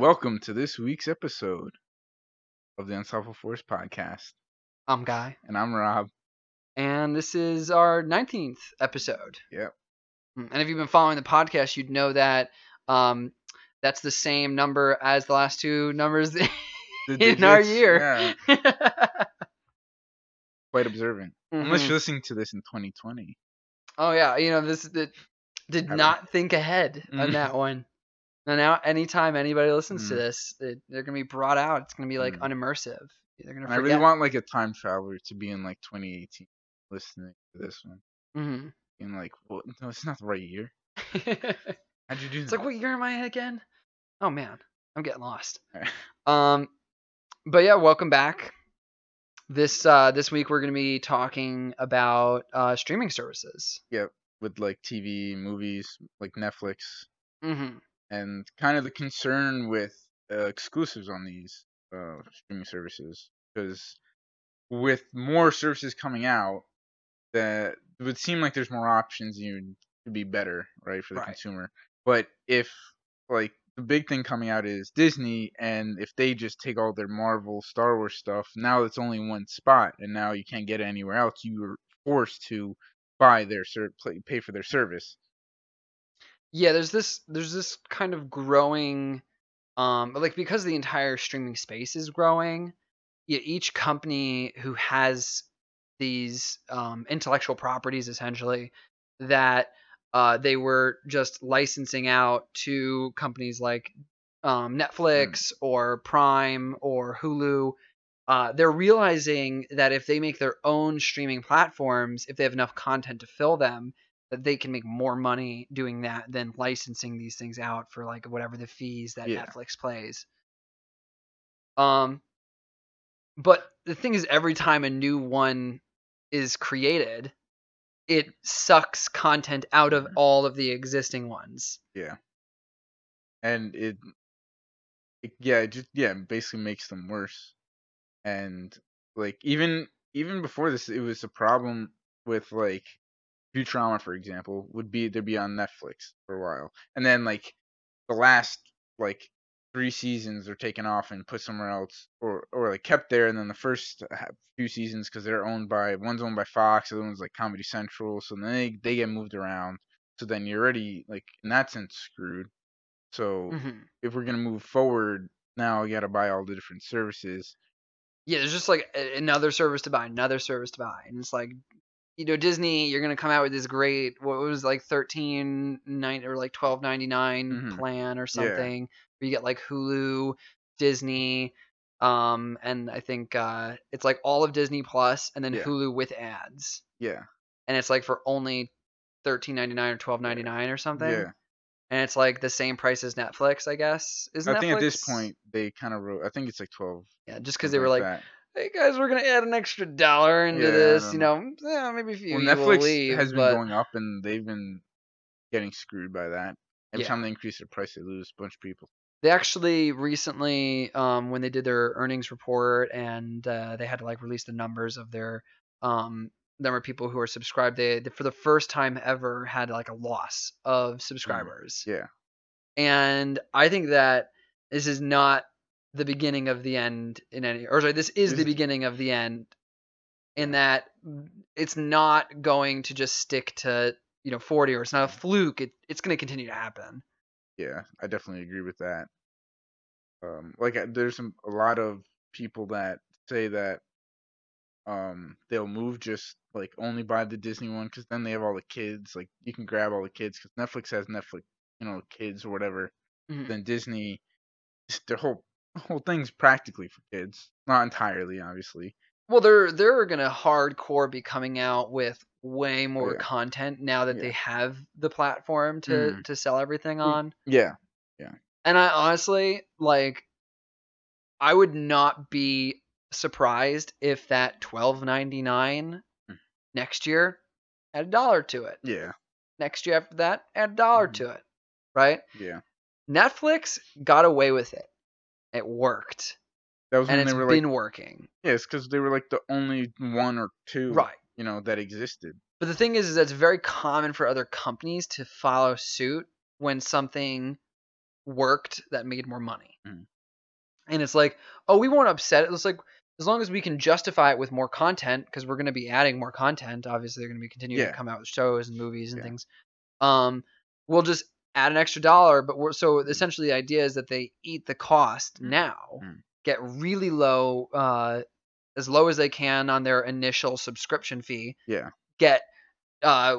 Welcome to this week's episode of the Unstoppable Force podcast. I'm Guy, And I'm Rob. and this is our 19th episode. Yep. Mm, And if you've been following the podcast, you'd know that um, that's the same number as the last two numbers in our year. Yeah, quite observant. Unless Mhm. you're listening to this in 2020. Oh yeah, you know this did, did Haven't- think ahead on Mhm. that one. And now, anytime anybody listens to Mhm. this, it, they're gonna be brought out. It's gonna be like Mhm. unimmersive. They're gonna And I really want like a time traveler to be in like 2018 listening to this one. hmm Being like, well, no, it's not the right year. How'd you do that? It's like, what year am I in again? Oh man, I'm getting lost. Alright. Um, but yeah, welcome back. This uh, this week we're gonna be talking about uh, streaming services. Yeah, with like TV, movies, like Netflix, hmm and kind of the concern with uh, exclusives on these uh, streaming services because with more services coming out that it would seem like there's more options and you to be better right for the Right. consumer but if like the big thing coming out is disney and if they just take all their marvel star wars stuff now it's only one spot and now you can't get it anywhere else you're forced to buy their ser- pay for their service Yeah, there's this there's this kind of growing, um, like because the entire streaming space is growing. Yeah, each company who has these um, intellectual properties essentially that uh, they were just licensing out to companies like um, Netflix or Prime or Hulu. Uh, they're realizing that if they make their own streaming platforms, if they have enough content to fill them, that they can make more money doing that than licensing these things out for like whatever the fees that Yeah. Netflix plays. Um, but the thing is, every time a new one is created, it sucks content out of Mhm. all of the existing ones. Yeah. And it, it yeah, it just yeah, it basically makes them worse. And like even even before this it was a problem with like Futurama for example would be they'd be on Netflix for a while. And then like the last like three seasons are taken off and put somewhere else or or like kept there and then the first ha- few seasons cuz they're owned by one's owned by Fox, the other one's like Comedy Central, so then they they get moved around. So then you're already like in that sense screwed. So Mhm. if we're gonna move forward, now you gotta buy all the different services. Yeah, there's just like another service to buy, another service to buy, and it's like, you know, Disney, you're gonna come out with this great, what was it, like thirteen nine or like twelve Mhm. plan or Yeah. something, where you get like Hulu, Disney, um, and I think uh, it's like all of Disney Plus, and then Yeah. Hulu with ads, Yeah, and it's like for only thirteen ninety nine or twelve ninety nine or something, yeah. and it's like the same price as Netflix, I guess. Is I think at this point they kind of wrote. I think it's like twelve. yeah, just because they were like, that. Hey guys, we're gonna add an extra dollar into Yeah, this. You know, yeah, maybe a few Well, Netflix leave, has been but going up, and they've been getting screwed by that. Every Yeah. time they increase their price, they lose a bunch of people. they actually recently, um, when they did their earnings report and uh, they had to like release the numbers of their um number of people who are subscribed, they, they for the first time ever had like a loss of subscribers. Yeah, And I think that this is not the beginning of the end in any, or sorry, this is the beginning of the end in that it's not going to just stick to, you know, 40 or it's not a fluke. It, it's going to continue to happen. yeah. I definitely agree with that. Um, like I- there's some, a lot of people that say that um they'll move just like only buy the Disney one because then they have all the kids. Like you can grab all the kids because Netflix has Netflix, you know, kids or whatever. Mhm. Then Disney, their whole whole thing's practically for kids. Not entirely, obviously. Well, they're they're going to hardcore be coming out with way more yeah. content now that Yeah. they have the platform to Mhm. to sell everything Mm. on. Yeah, yeah. And I honestly like I would not be surprised if that twelve ninety nine Mm. next year add a dollar to it. yeah, Next year after that, add a dollar Mhm. to it. Right? yeah. Netflix got away with it. It worked. That was And when it's they were been like, working. yeah, it's because they were like the only one or two, Right. You know, that existed. But the thing is, is that it's very common for other companies to follow suit when something worked that made more money. Mhm. And it's like, oh, we won't upset it. It's like as long as we can justify it with more content, because we're going to be adding more content. Obviously, they're going to be continuing Yeah. to come out with shows and movies and Yeah. things. Um, we'll just add an extra dollar. But we're Mm. so essentially the idea is that they eat the cost now, Mm. get really low, uh, as low as they can on their initial subscription fee, Yeah. get uh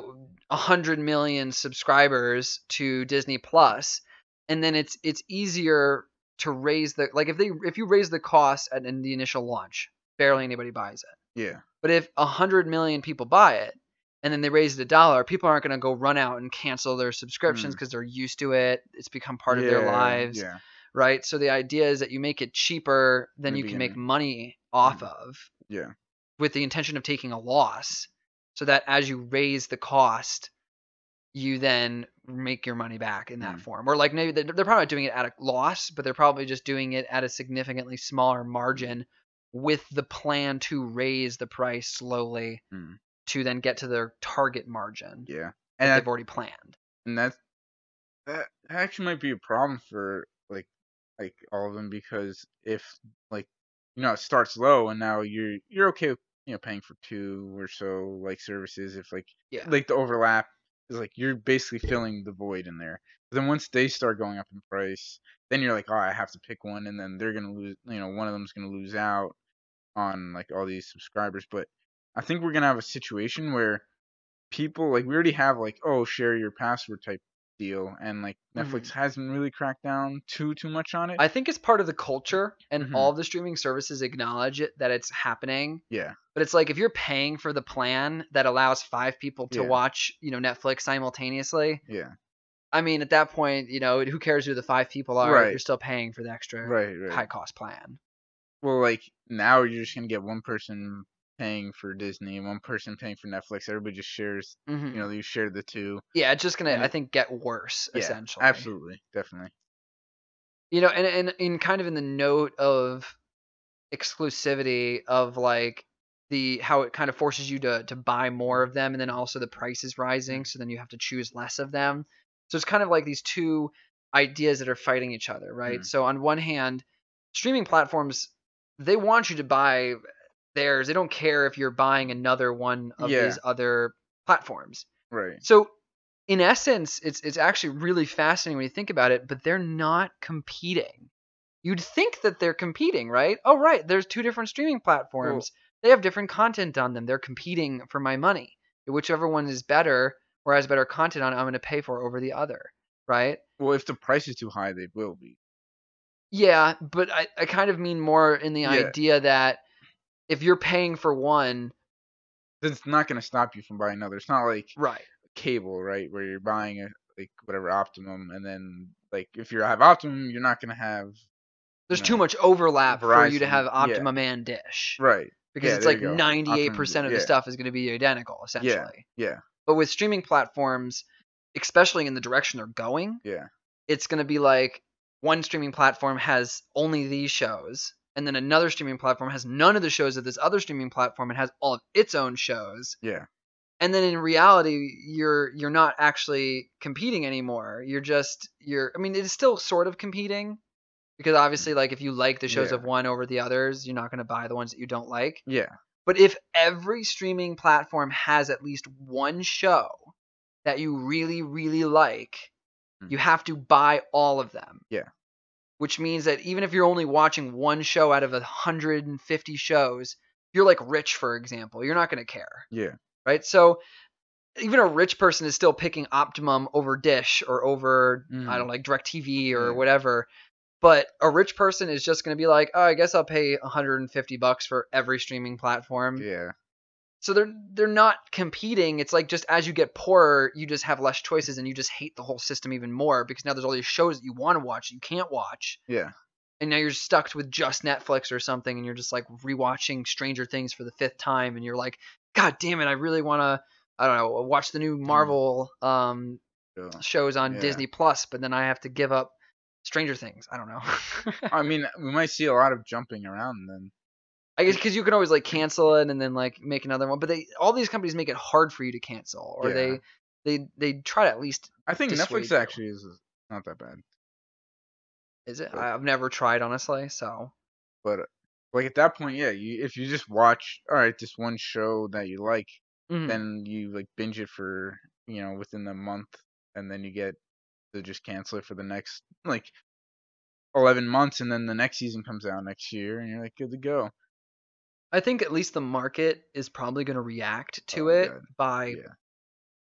100 million subscribers to Disney Plus and then it's it's easier to raise the like if they if you raise the cost at in the initial launch barely anybody buys it Yeah. but if 100 million people buy it and then they raise it a dollar people aren't going to go run out and cancel their subscriptions Mm. because they're used to it it's become part of their lives Yeah. right so the idea is that you make it cheaper than you can make money off Mm. of Yeah. with the intention of taking a loss so that as you raise the cost you then make your money back in that Mm. form or like maybe they're, they're probably not doing it at a loss but they're probably just doing it at a significantly smaller margin with the plan to raise the price slowly Mm. To then get to their target margin Yeah. that And I, they've already planned and that that actually might be a problem for like like all of them because if like you know it starts low and now you're you're okay with you know paying for two or so like services if like yeah like the overlap is like you're basically filling the void in there. But then once they start going up in price, then you're like, oh, I have to pick one, and then they're gonna lose. You know, one of them's gonna lose out on like all these subscribers. But I think we're gonna have a situation where people like we already have like oh share your password type deal, and like Netflix hasn't really cracked down too too much on it. i think it's part of the culture and Mhm. all the streaming services acknowledge it that it's happening yeah, But it's like if you're paying for the plan that allows five people to Yeah. watch, you know, Netflix simultaneously. yeah, I mean, at that point, you know, who cares who the five people are? Right. You're still paying for the extra right, right. high cost plan. Well, like now you're just gonna get one person paying for Disney, one person paying for Netflix. Everybody just shares. hmm You know, you share the two. yeah, it's just gonna, and I think, get worse Yeah, essentially. Absolutely, definitely. You know, and and in kind of in the note of exclusivity of like the how it kind of forces you to to buy more of them, and then also the price is rising, so then you have to choose less of them. So it's kind of like these two ideas that are fighting each other, right? Mhm. So on one hand, streaming platforms they want you to buy theirs. They don't care if you're buying another one of Yeah. these other platforms. Right. So in essence, it's it's actually really fascinating when you think about it, but they're not competing. You'd think that they're competing, right? Oh right, there's two different streaming platforms. they have different content on them. They're competing for my money. Whichever one is better or has better content on it, I'm going to pay for over the other, right? Well, if the price is too high, they will be. Yeah, but I, I kind of mean more in the Yeah. idea that if you're paying for one, It's not gonna stop you from buying another. It's not like right? cable, right, where you're buying a like whatever Optimum, and then like if you have Optimum, you're not gonna have There's No. too much overlap for you to Verizon, have yeah. Optimum and Dish. right. because Yeah, it's like 98% of the stuff is going to be identical essentially. Yeah. Yeah. But with streaming platforms, especially in the direction they're going, Yeah. it's going to be like one streaming platform has only these shows and then another streaming platform has none of the shows of this other streaming platform and has all of its own shows. Yeah. And then in reality, you're you're not actually competing anymore. You're just you're I mean, it is still sort of competing because obviously like if you like the shows Yeah. of one over the others, you're not going to buy the ones that you don't like. Yeah. But if every streaming platform has at least one show that you really, really like, you Mhm. have to buy all of them. Yeah. Which means that even if you're only watching one show out of 150 shows, you're like rich, for example, you're not going to care, Yeah. right? So even a rich person is still picking Optimum over Dish or over, I Mhm. don't know, like DirecTV or whatever. But a rich person is just going to be like, oh, I guess I'll pay 150 bucks for every streaming platform Yeah. So they're they're not competing it's like just as you get poorer you just have less choices and you just hate the whole system even more because now there's all these shows that you want to watch that you can't watch Yeah. and now you're stuck with just netflix or something and you're just like rewatching stranger things for the fifth time and you're like god damn it i really want to i don't know watch the new marvel um So, shows on Yeah. disney plus but then i have to give up stranger things i don't know I mean, we might see a lot of jumping around then. I guess because you can always like cancel it and then like make another one, but they all these companies make it hard for you to cancel, or Yeah. they they they try to at least I think Netflix you. actually is not that bad. Is it? But- I've never tried honestly, so But uh, like at that point, yeah, you if you just watch, all right, this one show that you like, Mhm. then you like binge it for you know within the month, and then you get to just cancel it for the next like eleven months, and then the next season comes out next year, and you're like good to go. I think at least the market is probably going to react to Oh, it God. by Yeah.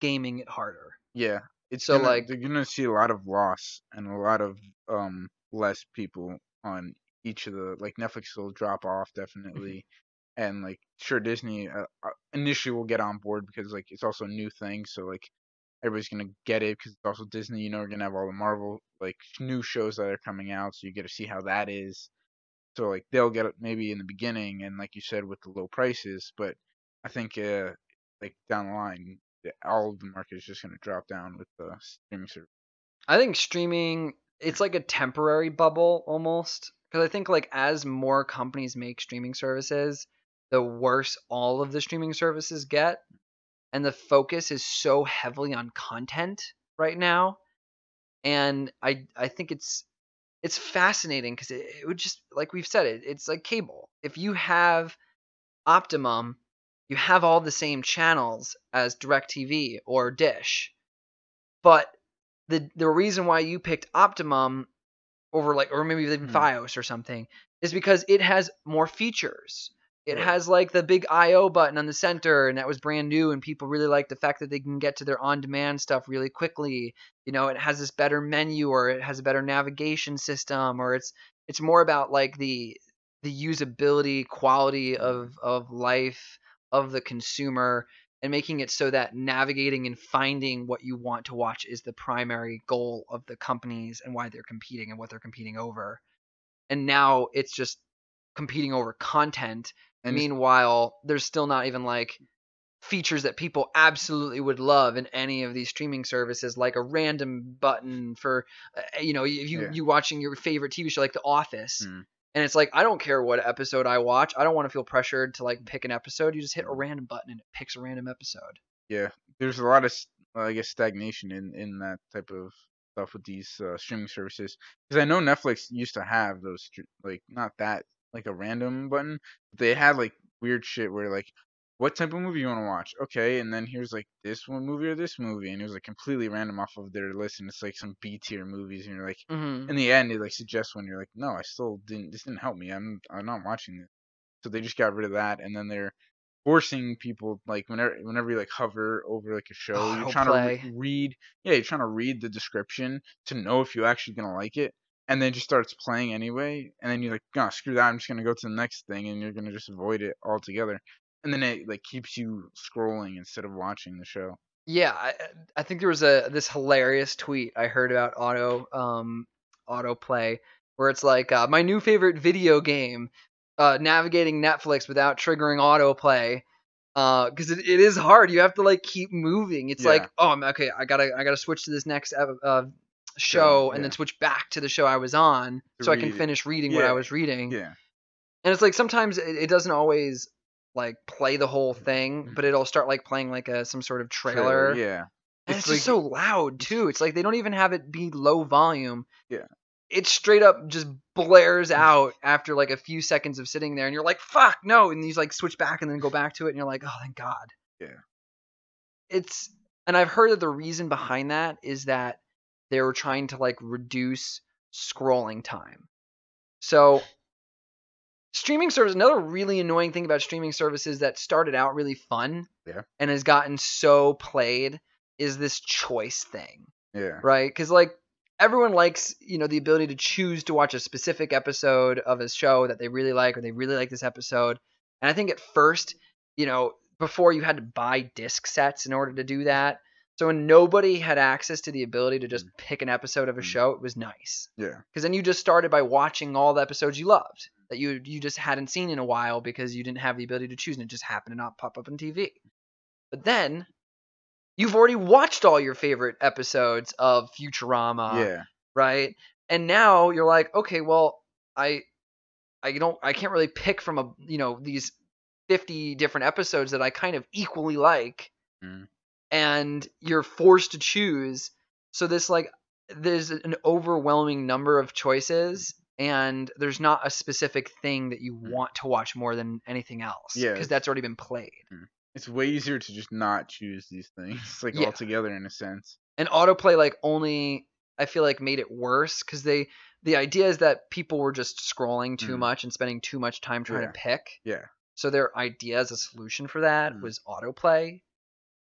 gaming it harder. Yeah, it's So, gonna, like- they're gonna see a lot of loss and a lot of um less people on each of the like Netflix will drop off definitely, and like sure Disney uh, uh, initially will get on board because like it's also a new thing, so like everybody's gonna get it because it's also Disney. You know, we're gonna have all the Marvel like new shows that are coming out, so you get to see how that is. So like they'll get it maybe in the beginning, and like you said with the low prices, but I think uh like down the line, all of the market is just gonna drop down with the streaming service. I think streaming it's like a temporary bubble almost because I think like as more companies make streaming services, the worse all of the streaming services get, and the focus is so heavily on content right now, and I I think it's it's fascinating because it, it would just like we've said it it's like cable. If you have Optimum, you have all the same channels as DirecTV or Dish, but the the reason why you picked Optimum over like or maybe even Hmm. FiOS or something is because it has more features. It has like the big IO button on the center, and that was brand new, and people really like the fact that they can get to their on-demand stuff really quickly. You know, it has this better menu, or it has a better navigation system, or it's it's more about like the the usability, quality mm-hmm. of of life of the consumer, and making it so that navigating and finding what you want to watch is the primary goal of the companies and why they're competing and what they're competing over. And now it's just competing over content. And Meanwhile, there's still not even like features that people absolutely would love in any of these streaming services like a random button for uh, you know if you Yeah. you watching your favorite TV show like The Office. Mm. and it's like I don't care what episode I watch. I don't want to feel pressured to like pick an episode. You just hit a random button and it picks a random episode. Yeah, there's a lot of well, I guess stagnation in in that type of stuff with these uh, streaming services. Because I know Netflix used to have those like not that like a random button, they had like weird shit where like what type of movie you want to watch? Okay, and then here's like this one movie or this movie, and it was like completely random off of their list, and it's like some B tier movies, and you're like, mm-hmm. in the end, it like suggests one, you're like, no, I still didn't. This didn't help me. I'm I'm not watching this. So they just got rid of that, and then they're forcing people like whenever whenever you like hover over like a show, Oh, you're trying to re- read. Yeah, you're trying to read the description to know if you're actually gonna like it, and then just starts playing anyway, and then you're like, no, screw that. I'm just gonna go to the next thing, and you're gonna just avoid it altogether. And then it like keeps you scrolling instead of watching the show. Yeah, I, I think there was a this hilarious tweet I heard about auto um autoplay where it's like uh, my new favorite video game, uh, navigating Netflix without triggering autoplay. Because it, it is hard. You have to like keep moving. It's like, oh, I'm okay. I gotta I gotta switch to this next uh, uh, show and then switch back to the show I was on To so I can finish reading what I was reading. Yeah. And it's like sometimes it, it doesn't always like play the whole thing, mm-hmm. but it'll start like playing like a some sort of trailer. Yeah. And It's it's, just so loud too. It's like they don't even have it be low volume. Yeah. It straight up just blares out after like a few seconds of sitting there, and you're like, "Fuck no!" And you like switch back and then go back to it, and you're like, "Oh, thank God." Yeah. It's and I've heard that the reason behind that is that they were trying to like reduce scrolling time. So streaming service another really annoying thing about streaming services that started out really fun Yeah. and has gotten so played is this choice thing Yeah. right because like everyone likes you know the ability to choose to watch a specific episode of a show that they really like or they really like this episode and i think at first you know before you had to buy disc sets in order to do that so when nobody had access to the ability to just pick an episode of a Mm. show it was nice Yeah. because then you just started by watching all the episodes you loved that you you just hadn't seen in a while because you didn't have the ability to choose and it just happened to not pop up on TV. But then you've already watched all your favorite episodes of Futurama, yeah. right? And now you're like, okay, well, I I don't I can't really pick from a you know these 50 different episodes that I kind of equally like Mm. And you're forced to choose. So this like there's an overwhelming number of choices and there's not a specific thing that you Mm. want to watch more than anything else Yeah, because that's already been played. It's way easier to just not choose these things, like Yeah. altogether in a sense. And autoplay like only I feel like made it worse cuz they the idea is that people were just scrolling too Mm. much and spending too much time trying Yeah. to pick. Yeah. So their idea as a solution for that Mm. was autoplay.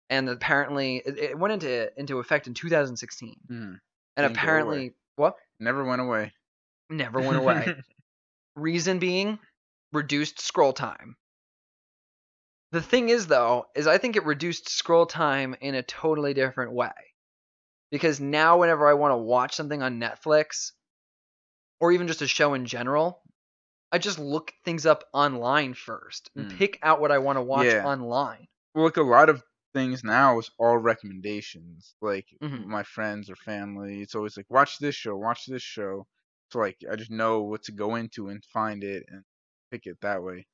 And apparently it, it went into into effect in 2016. Mhm. And Didn't apparently what? Never went away. Never went away. Reason being reduced scroll time. The thing is though, is I think it reduced scroll time in a totally different way. Because now whenever I want to watch something on Netflix or even just a show in general, I just look things up online first and Mm. pick out what I want to watch Yeah. online. well, like a lot of things now is all recommendations. Like Mhm. my friends or family, it's always like watch this show, watch this show. So like I just know what to go into and find it and pick it that way.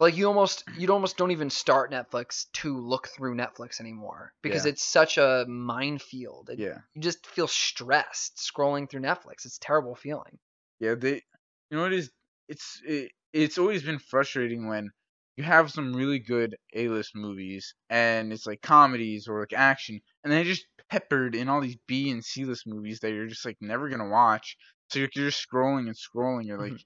Like you almost you almost don't even start Netflix to look through Netflix anymore because Yeah. it's such a minefield. It- Yeah. You just feel stressed scrolling through Netflix. It's a terrible feeling. Yeah, they you know what it is it's it, it's always been frustrating when you have some really good A-list movies and it's like comedies or like action and they're just peppered in all these B and C-list movies that you're just like never going to watch. So you're, you're just scrolling and scrolling you're like Mhm.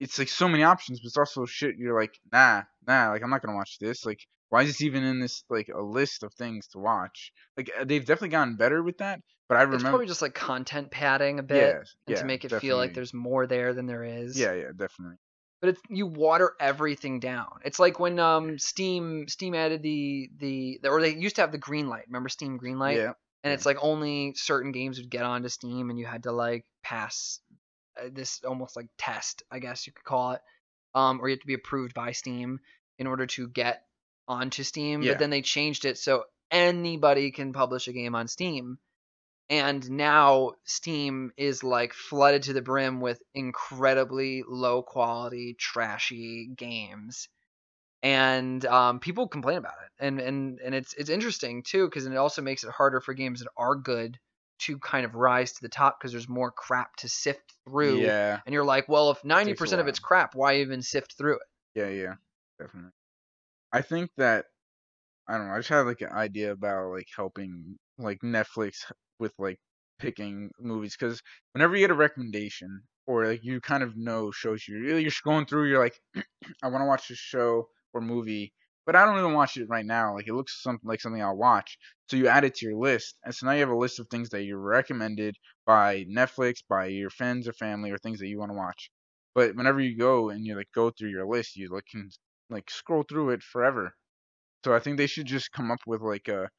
it's like so many options but it's also shit you're like nah, nah, like I'm not going to watch this. Like why is this even in this like a list of things to watch? Like uh, they've definitely gotten better with that, but I It's remember probably just like content padding a bit yeah, and yeah, to make it feel like there's more there than there is. Yeah, yeah, definitely. But it's you water everything down. It's like when um Steam Steam added the the, or they used to have the green light. Remember Steam green light? yeah. and it's like only certain games would get onto Steam, and you had to like pass uh, this almost like test, I guess you could call it, um, or you had to be approved by Steam in order to get onto Steam. Yeah. But then they changed it so anybody can publish a game on Steam, and now Steam is like flooded to the brim with incredibly low quality, trashy games. And um, people complain about it, and and and it's it's interesting too because it also makes it harder for games that are good to kind of rise to the top because there's more crap to sift through. Yeah. And you're like, well, if ninety Takes a percent of it's crap, why even sift through it? Yeah, yeah, definitely. I think that I don't know. I just had like an idea about like helping like Netflix with like picking movies because whenever you get a recommendation or like you kind of know shows you you're just going through, you're like, I want to watch this show or movie, but I don't even watch it right now. Like it looks something like something I'll watch, so you add it to your list, and so now you have a list of things that you're recommended by Netflix, by your friends or family, or things that you want to watch. But whenever you go and you like go through your list, you like can like scroll through it forever. So I think they should just come up with like a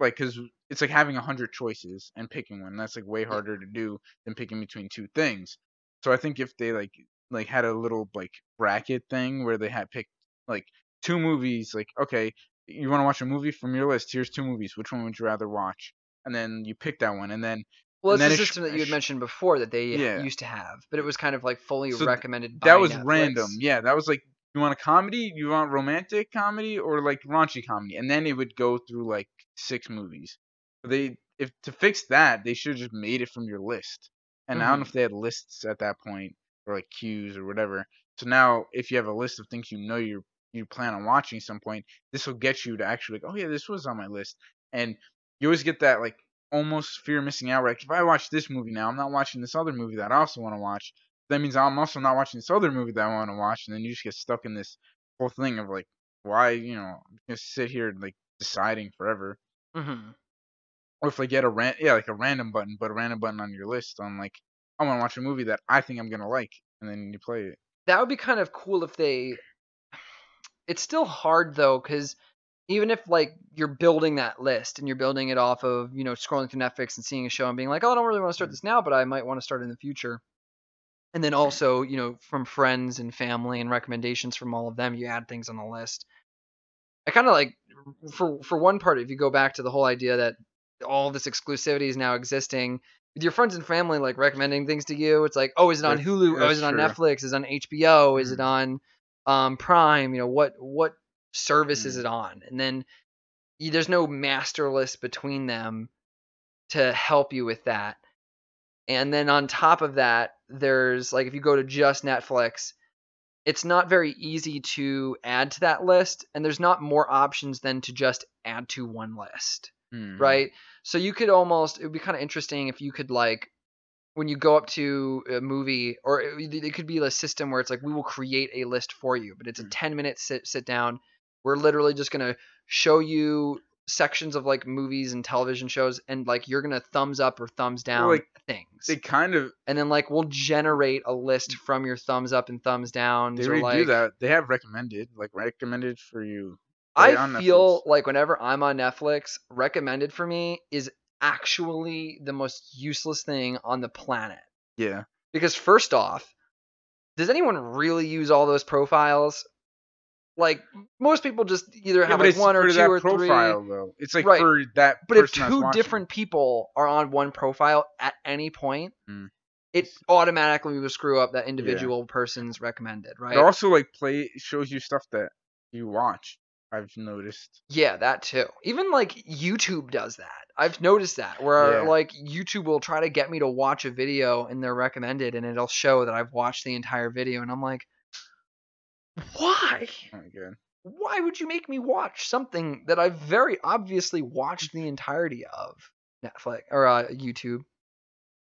like because it's like having a hundred choices and picking one. That's like way harder to do than picking between two things. So I think if they like like had a little like bracket thing where they had picked like two movies, like okay, you want to watch a movie from your list. Here's two movies. Which one would you rather watch? And then you pick that one, and then Well, And it's a the it sh- system that you had mentioned before that they Yeah. used to have, but it was kind of like fully So recommended. by that was Netflix. random. Yeah, that was like you want a comedy, you want romantic comedy, or like raunchy comedy, and then it would go through like six movies. They if to fix that, they should have just made it from your list. And I don't know Mhm. if they had lists at that point or like cues or whatever. So now if you have a list of things you know you you plan on watching at some point, this will get you to actually like, oh yeah, this was on my list. And you always get that like almost fear of missing out. Like if I watch this movie now, I'm not watching this other movie that I also want to watch that means I'm also not watching this other movie that I want to watch, and then you just get stuck in this whole thing of like, why, you know, I'm just sit here like deciding forever. Mhm. Or if like get a ran, yeah, like a random button, but a random button on your list on like, I want to watch a movie that I think I'm gonna like, and then you play it. That would be kind of cool if they. It's still hard though, because even if like you're building that list and you're building it off of you know scrolling through Netflix and seeing a show and being like, oh, I don't really want to start Mhm. this now, but I might want to start in the future. And then also, you know, from friends and family and recommendations from all of them, you add things on the list. I kind of like, for for one part, if you go back to the whole idea that all this exclusivity is now existing with your friends and family, like recommending things to you, it's like, oh, is it on That's- Hulu? Oh, is it on true. Netflix? Is it on HBO? Is it Mhm. on um, Prime? You know, what what service is Mhm. it on? And then you, there's no master list between them to help you with that. And then on top of that, there's like if you go to just Netflix, it's not very easy to add to that list, and there's not more options than to just add to one list, Mhm. right? So you could almost it would be kind of interesting if you could like when you go up to a movie, or it, it could be a system where it's like we will create a list for you, but it's a Mm. 10 minute sit sit down. We're literally just gonna show you sections of like movies and television shows, and like you're gonna thumbs up or thumbs down like, things, They kind of and then like we'll generate a list from your thumbs up and thumbs down they already like, do that. They have recommended, like recommended for you. right I feel like whenever I'm on Netflix, recommended for me is actually the most useless thing on the planet. Yeah. Because first off, does anyone really use all those profiles? Like most people just either Yeah, have but like one or two that or profile three. though. It's like Right. for that But if two different people are on one profile at any point, Mm. it automatically will screw up that individual person's recommended, right? It also like play shows you stuff that you watch. I've noticed. Yeah, that too. Even like YouTube does that. I've noticed that where Yeah. like YouTube will try to get me to watch a video and they're recommended and it'll show that I've watched the entire video and I'm like, why? Oh. Why would you make me watch something that I've very obviously watched the entirety of? Netflix or uh, YouTube.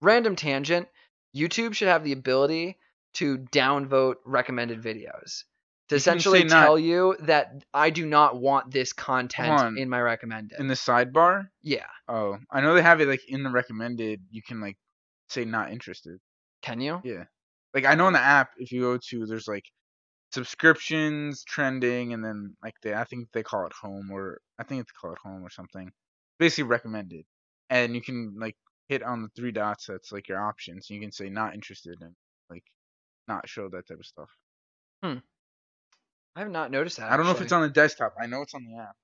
Random tangent. YouTube should have the ability to downvote recommended videos. To You essentially not- tell you that I do not want this content on. in my recommended. In the sidebar. yeah. Oh, I know they have it like in the recommended. You can like say not interested. Can you? Yeah. Like I know in the app, if you go to, there's like subscriptions, trending, and then like they, I think they call it home, or I think it's called home or something. Basically recommended, and you can like hit on the three dots. That's like your options. You can say not interested and like not show that type of stuff. Hmm. I have not noticed that. I don't know if it's on the desktop. I know it's on the app.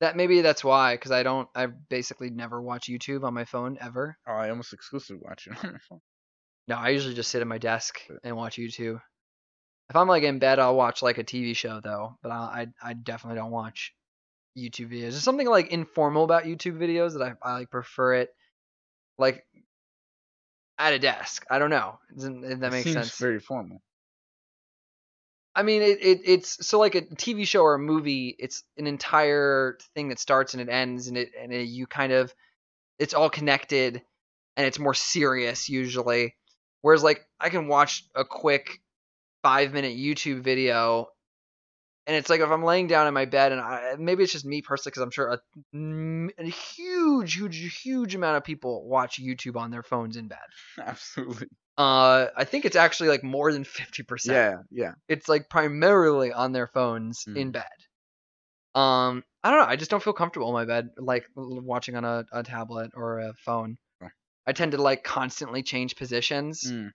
that. Maybe that's why, because I don't. I basically never watch YouTube on my phone ever. Oh, I almost exclusively watch it on my phone. No, I usually just sit at my desk and watch YouTube. If I'm like in bed, I'll watch like a TV show though, but I I, I definitely don't watch YouTube videos. There's something like informal about YouTube videos that I, I like prefer it like at a desk. I don't know. Doesn't- that It makes sense. very formal. I mean, it, it it's so like a TV show or a movie. It's an entire thing that starts and it ends, and it and it, you kind of it's all connected, and it's more serious usually. Whereas like I can watch a quick five minute YouTube video, and it's like if I'm laying down in my bed, and I, maybe it's just me personally, because I'm sure a, a huge, huge, huge amount of people watch YouTube on their phones in bed. Absolutely. Uh, I think it's actually like more than fifty percent Yeah, yeah. it's like primarily on their phones in Mm. bed. Um, I don't know. I just don't feel comfortable in my bed, like watching on a, a tablet or a phone. I tend to like constantly change positions, Mm.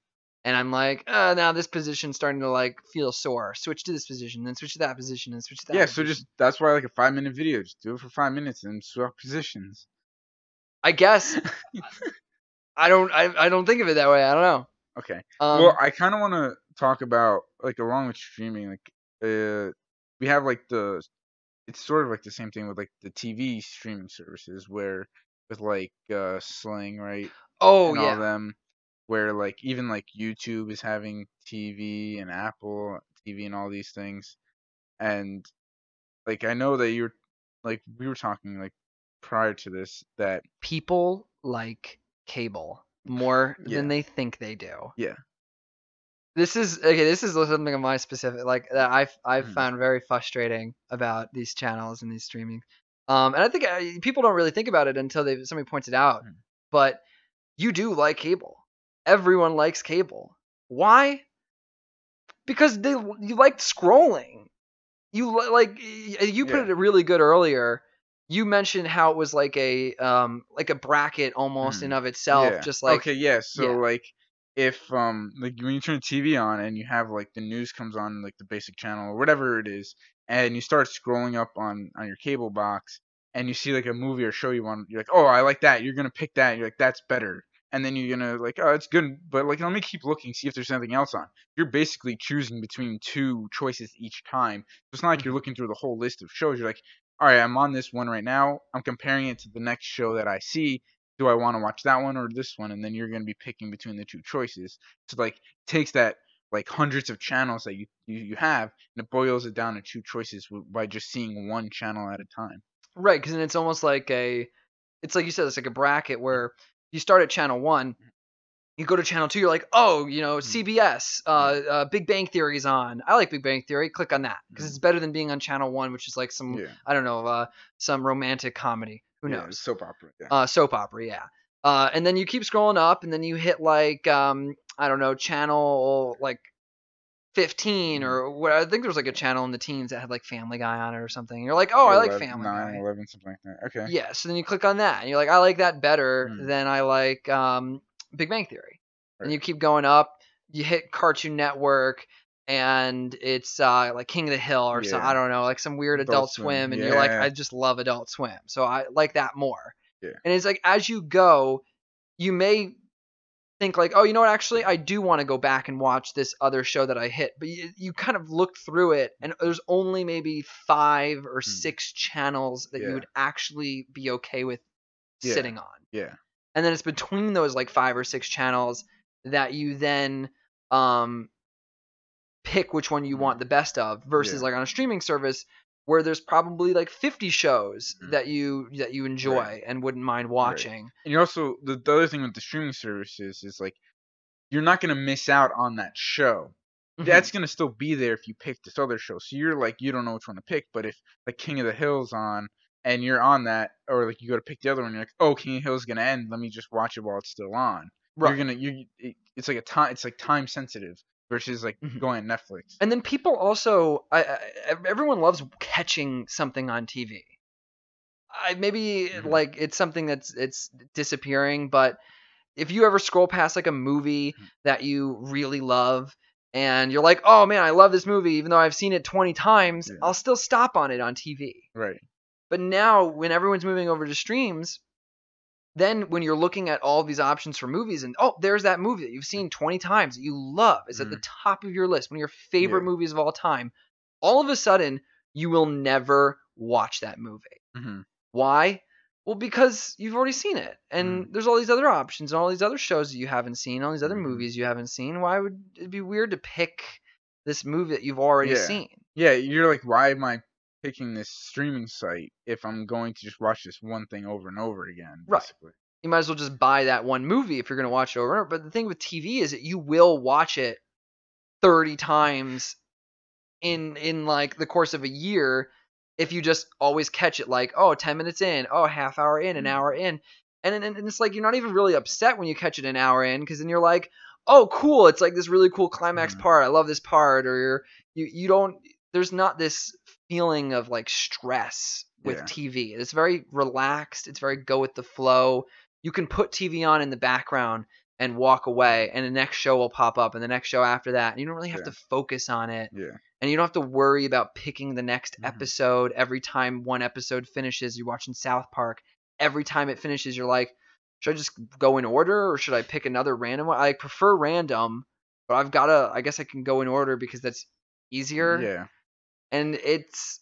And I'm like, uh, now this position's starting to like feel sore. Switch to this position, then switch to that position, and switch to that. Yeah, so just that's why like a five minute video, just do it for five minutes and swap positions. I guess I don't. I, I don't think of it that way. I don't know. Okay. Um, well, I kind of want to talk about like along with streaming, like uh, we have like the it's sort of like the same thing with like the TV streaming services where with like uh Sling, right? oh and all yeah. them where like even like YouTube is having TV and Apple TV and all these things. And like I know that you're like we were talking like prior to this that People like cable more Yeah. than they think they do. Yeah. this is okay. This is something of my specific like that I've I've Mhm. found very frustrating about these channels and these streaming. Um, and I think uh, people don't really think about it until they somebody points it out. Mhm. But you do like cable. Everyone likes cable. Why? Because they you liked scrolling. You like you put Yeah. it really good earlier. You mentioned how it was like a um like a bracket almost in Mhm. of itself, yeah. just like okay, yeah. So yeah. like if um like when you turn the TV on and you have like the news comes on like the basic channel or whatever it is, and you start scrolling up on on your cable box and you see like a movie or show you want, you're like, oh, I like that. You're gonna pick that. You're like, that's better. And then you're gonna like, oh, it's good, but like, let me keep looking, see if there's anything else on. You're basically choosing between two choices each time. It's not like you're mm-hmm. looking through the whole list of shows. You're like, all right, I'm on this one right now. I'm comparing it to the next show that I see, do I want to watch that one or this one? And then you're gonna be picking between the two choices. So like takes that like hundreds of channels that you you, you have and it boils it down to two choices by just seeing one channel at a time. Right, because then it's almost like a, it's like you said, it's like a bracket mm. where you start at channel one, you go to channel two, you're like, oh, you know, CBS, uh, uh, Big Bang Theory's on. I like Big Bang Theory. Click on that because it's better than being on channel one, which is like some, Yeah. I don't know, uh, some romantic comedy. Who Yeah, knows? soap opera. Yeah. uh, soap opera, yeah. Uh, and then you keep scrolling up, and then you hit like um, I don't know, channel like fifteen Mhm. or what? I think there was like a channel in the teens that had like Family Guy on it or something. You're like, oh, I like 11, Family 9, Guy. 11, something like that. Okay. Yeah. So then you click on that, and you're like, I like that better Mm. than I like um, Big Bang Theory. And you keep going up. You hit Cartoon Network. And it's uh, like King of the Hill or some Yeah. I don't know like some weird Adult, Adult Swim, Swim, and you're like. I just love Adult Swim, so I like that more. Yeah. And it's like as you go, you may think like, oh, you know what? Actually, I do want to go back and watch this other show that I hit. But you, you kind of look through it, and there's only maybe five or six channels that Hmm. Yeah. you would actually be okay with Yeah. sitting on. Yeah. And then it's between those like five or six channels that you then um pick which one you Mhm. want the best of versus Yeah. like on a streaming service where there's probably like 50 shows Mhm. that you that you enjoy and wouldn't mind watching. And you also the, the other thing with the streaming services is like you're not gonna miss out on that show. Mhm. That's gonna still be there if you pick this other show. So you're like you don't know which one to pick. But if like King of the Hill's on and you're on that, or like you go to pick the other one, you're like, oh, King of the Hill's is gonna end. Let me just watch it while it's still on. right. You're gonna you. It's like a time. It's like time sensitive versus like Mhm. going on Netflix. And then people also, I, I, everyone loves catching something on TV. I maybe Mhm. like it's something that's it's disappearing, but if you ever scroll past like a movie Mhm. that you really love and you're like, oh man, I love this movie, even though I've seen it 20 times, Yeah. I'll still stop on it on TV. Right. But now, when everyone's moving over to streams, then when you're looking at all these options for movies, and oh, there's that movie that you've seen 20 times that you love, it's at the top of your list, one of your favorite Yeah. movies of all time, all of a sudden, you will never watch that movie. hmm Why? Well, because you've already seen it, and there's all these other options and all these other shows that you haven't seen, all these other Mhm. movies you haven't seen. Why would it be weird to pick this movie that you've already Yeah. seen? Yeah, you're like, why am I picking this streaming site if I'm going to just watch this one thing over and over again? Right. Basically. you might as well just buy that one movie if you're going to watch it over and over. But the thing with TV is that you will watch it 30 times in in like the course of a year if you just always catch it like, oh, 10 minutes in, oh, half hour in, an Mhm. hour in. And, and, and it's like you're not even really upset when you catch it an hour in because then you're like, oh, cool, it's like this really cool climax Mhm. part. I love this part. Or you're, you you don't there's not this feeling of like stress with Yeah. TV. It's very relaxed. It's very go with the flow. You can put TV on in the background and walk away, and the next show will pop up, and the next show after that. And you don't really have Yeah. to focus on it, Yeah. and you don't have to worry about picking the next Mhm. episode every time one episode finishes. You're watching South Park. Every time it finishes, you're like, should I just go in order, or should I pick another random one? I prefer random, but I've gotta. I guess I can go in order because that's easier Yeah. And it's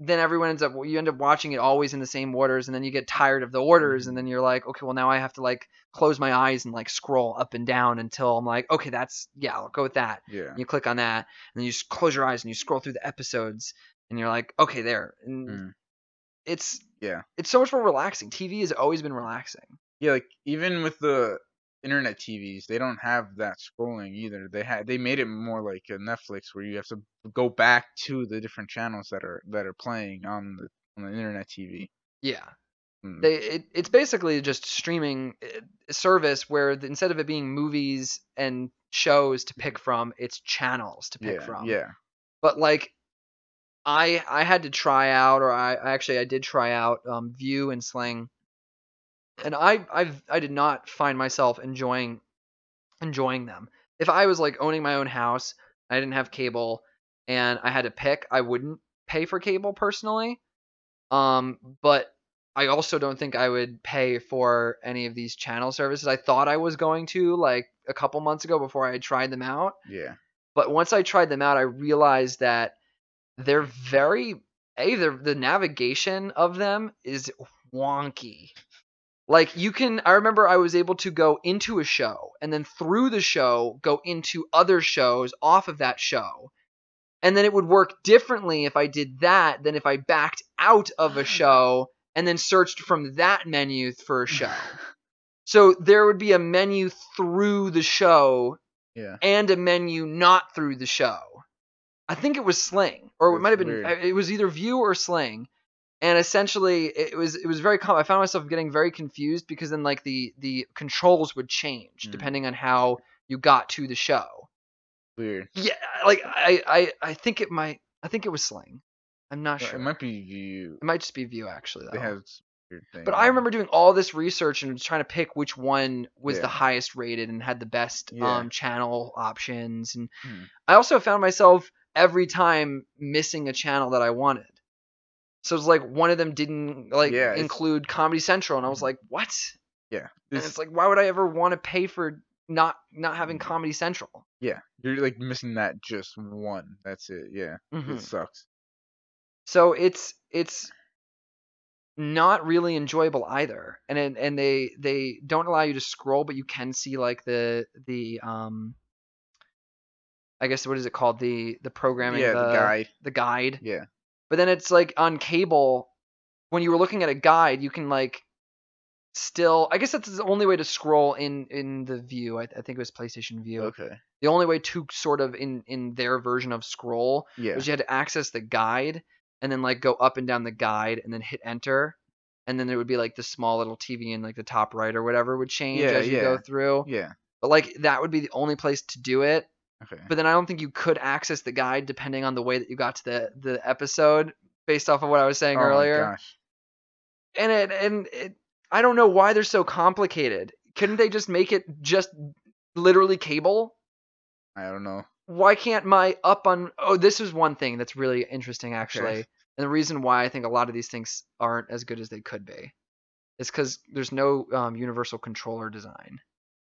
then everyone ends up you end up watching it always in the same orders and then you get tired of the orders and then you're like okay well now i have to like close my eyes and like scroll up and down until i'm like okay that's yeah i'll go with that Yeah. and you click on that and then you just close your eyes and you scroll through the episodes and you're like okay there and Mm. it's Yeah. it's so much more relaxing tv has always been relaxing Yeah, like even with the internet TVs, they don't have that scrolling either. They had they made it more like a Netflix where you have to go back to the different channels that are that are playing on the on the internet TV. yeah Mm. they it, it's basically just streaming uh, service where the, instead of it being movies and shows to pick from it's channels to pick yeah, from yeah. but like i i had to try out or i I actually i did try out um Vue and sling and i i've i did not find myself enjoying enjoying them if i was like owning my own house i didn't have cable and i had to pick i wouldn't pay for cable personally um but i also don't think i would pay for any of these channel services i thought i was going to like a couple months ago before i tried them out Yeah. but once I tried them out, I realized that they're very a the the navigation of them is wonky. Like you can I remember I was able to go into a show and then through the show go into other shows off of that show. And then it would work differently if I did that than if I backed out of a show and then searched from that menu for a show. So there would be a menu through the show yeah. and a menu not through the show. I think it was Sling, or it That's might have been. weird. It was either Vue or Sling, and essentially it was it was very. Com- I found myself getting very confused because then like the the controls would change Mm. depending on how you got to the show. Weird. Yeah, like I I I think it might. I think it was Sling. I'm not Well, sure. It might be you. It might just be Vue actually. They have weird thing. But I remember doing all this research and trying to pick which one was Yeah. the highest rated and had the best Yeah. um, channel options. And Hmm. I also found myself every time missing a channel that I wanted. So it's like one of them didn't like Yeah, include Comedy Central, and I was Mhm. like, "What?" Yeah. And it's like, why would I ever want to pay for not not having Mhm. Comedy Central? yeah. You're like missing that just one. That's it. Yeah. Mhm. It sucks. So it's it's not really enjoyable either. And and they they don't allow you to scroll, but you can see like the the um I guess what is it called? The the programming Yeah. The guide. the guide. Yeah. But then it's like on cable when you were looking at a guide, you can like still I guess that's the only way to scroll in in the view. I, I think it was PlayStation Vue. Okay. The only way to sort of in in their version of scroll Yeah. was you had to access the guide and then like go up and down the guide and then hit enter and then there would be like the small little TV in like the top right or whatever would change Yeah, as you go yeah. through. Yeah. But like that would be the only place to do it. Okay. But then I don't think you could access the guide depending on the way that you got to the the episode based off of what I was saying oh earlier. my gosh. And it and it I don't know why they're so complicated. Couldn't they just make it just literally cable? I don't know. why can't my up on oh this is one thing that's really interesting actually and the reason why i think a lot of these things aren't as good as they could be is because there's no um, universal controller design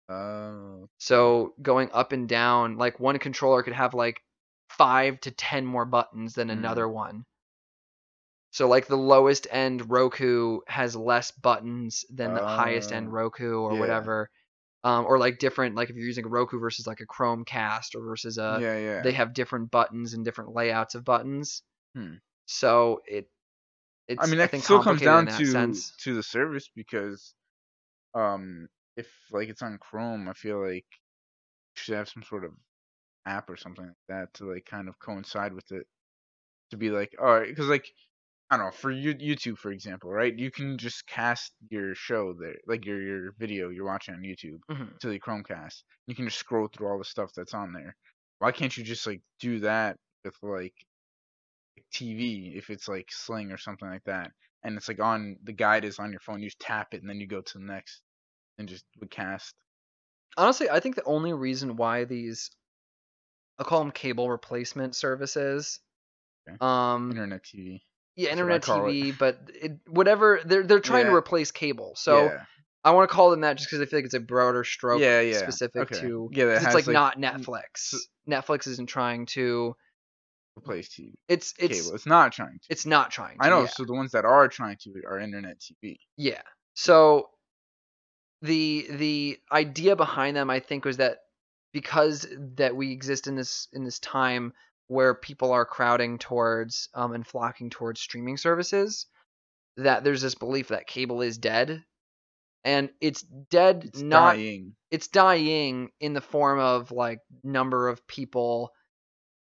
Oh. so going up and down like one controller could have like five to ten more buttons than Mhm. another one so like the lowest end roku has less buttons than the highest end Oh, roku or yeah. whatever um, or like different like if you're using a roku versus like a chromecast or versus a yeah. Yeah. uh, they have different buttons and different layouts of buttons. Hmm. So it it's I mean, that think still comes down to sense. to the service because, um, if like it's on Chrome, I feel like you should have some sort of app or something like that to like kind of coincide with it. To be like, all right, because like I don't know, for you, YouTube, for example, right? You can just cast your show there, like your your video you're watching on YouTube Mhm. to the Chromecast. You can just scroll through all the stuff that's on there. Why can't you just like do that with like TV if it's like Sling or something like that? And it's like on the guide is on your phone. You just tap it and then you go to the next and just would cast. Honestly, I think the only reason why these I'll call them cable replacement services. Okay. Um Internet TV. yeah, That's internet call it. TV, but it, whatever they're they're trying to replace cable. So yeah, I want to call them that just because I feel like it's a broader stroke yeah, yeah. specific okay. to yeah, that 'cause has it's like, not n- Netflix. Netflix isn't trying to replace TV it's it's cable. It's not trying to. it's not trying to. I know. yeah. So the ones that are trying to are internet TV. Yeah. So the the idea behind them I think was that because that we exist in this in this time where people are crowding towards um, and flocking towards streaming services that there's this belief that cable is dead and it's dead It's not dying. it's dying in the form of like number of people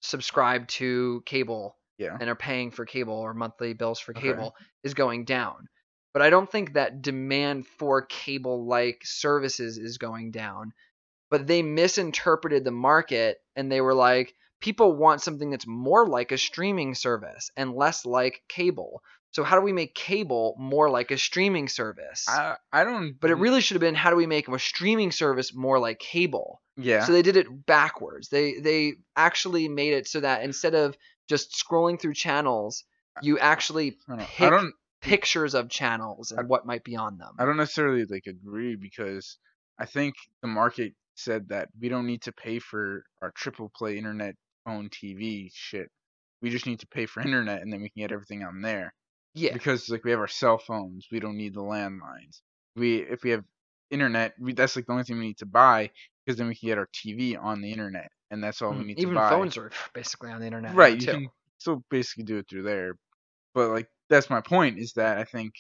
subscribe to cable Yeah. and are paying for cable or monthly bills for Okay. cable is going down. But I don't think that demand for cable like services is going down. But they misinterpreted the market and they were like, people want something that's more like a streaming service and less like cable. So how do we make cable more like a streaming service? I I don't. but it really should have been how do we make a streaming service more like cable? Yeah. So they did it backwards. They they actually made it so that instead of just scrolling through channels, you actually I don't. I pick don't pictures of channels and what might be on them. I don't necessarily like agree because I think the market said that we don't need to pay for our triple play internet phone TV shit. We just need to pay for internet and then we can get everything on there. yeah. Because like we have our cell phones, we don't need the landlines. we if we have internet, we, that's like the only thing we need to buy because then we can get our TV on the internet, and that's all we Mhm. need Even to buy. phones are basically on the internet. right, you too. can still basically do it through there, but like that's my point is that I think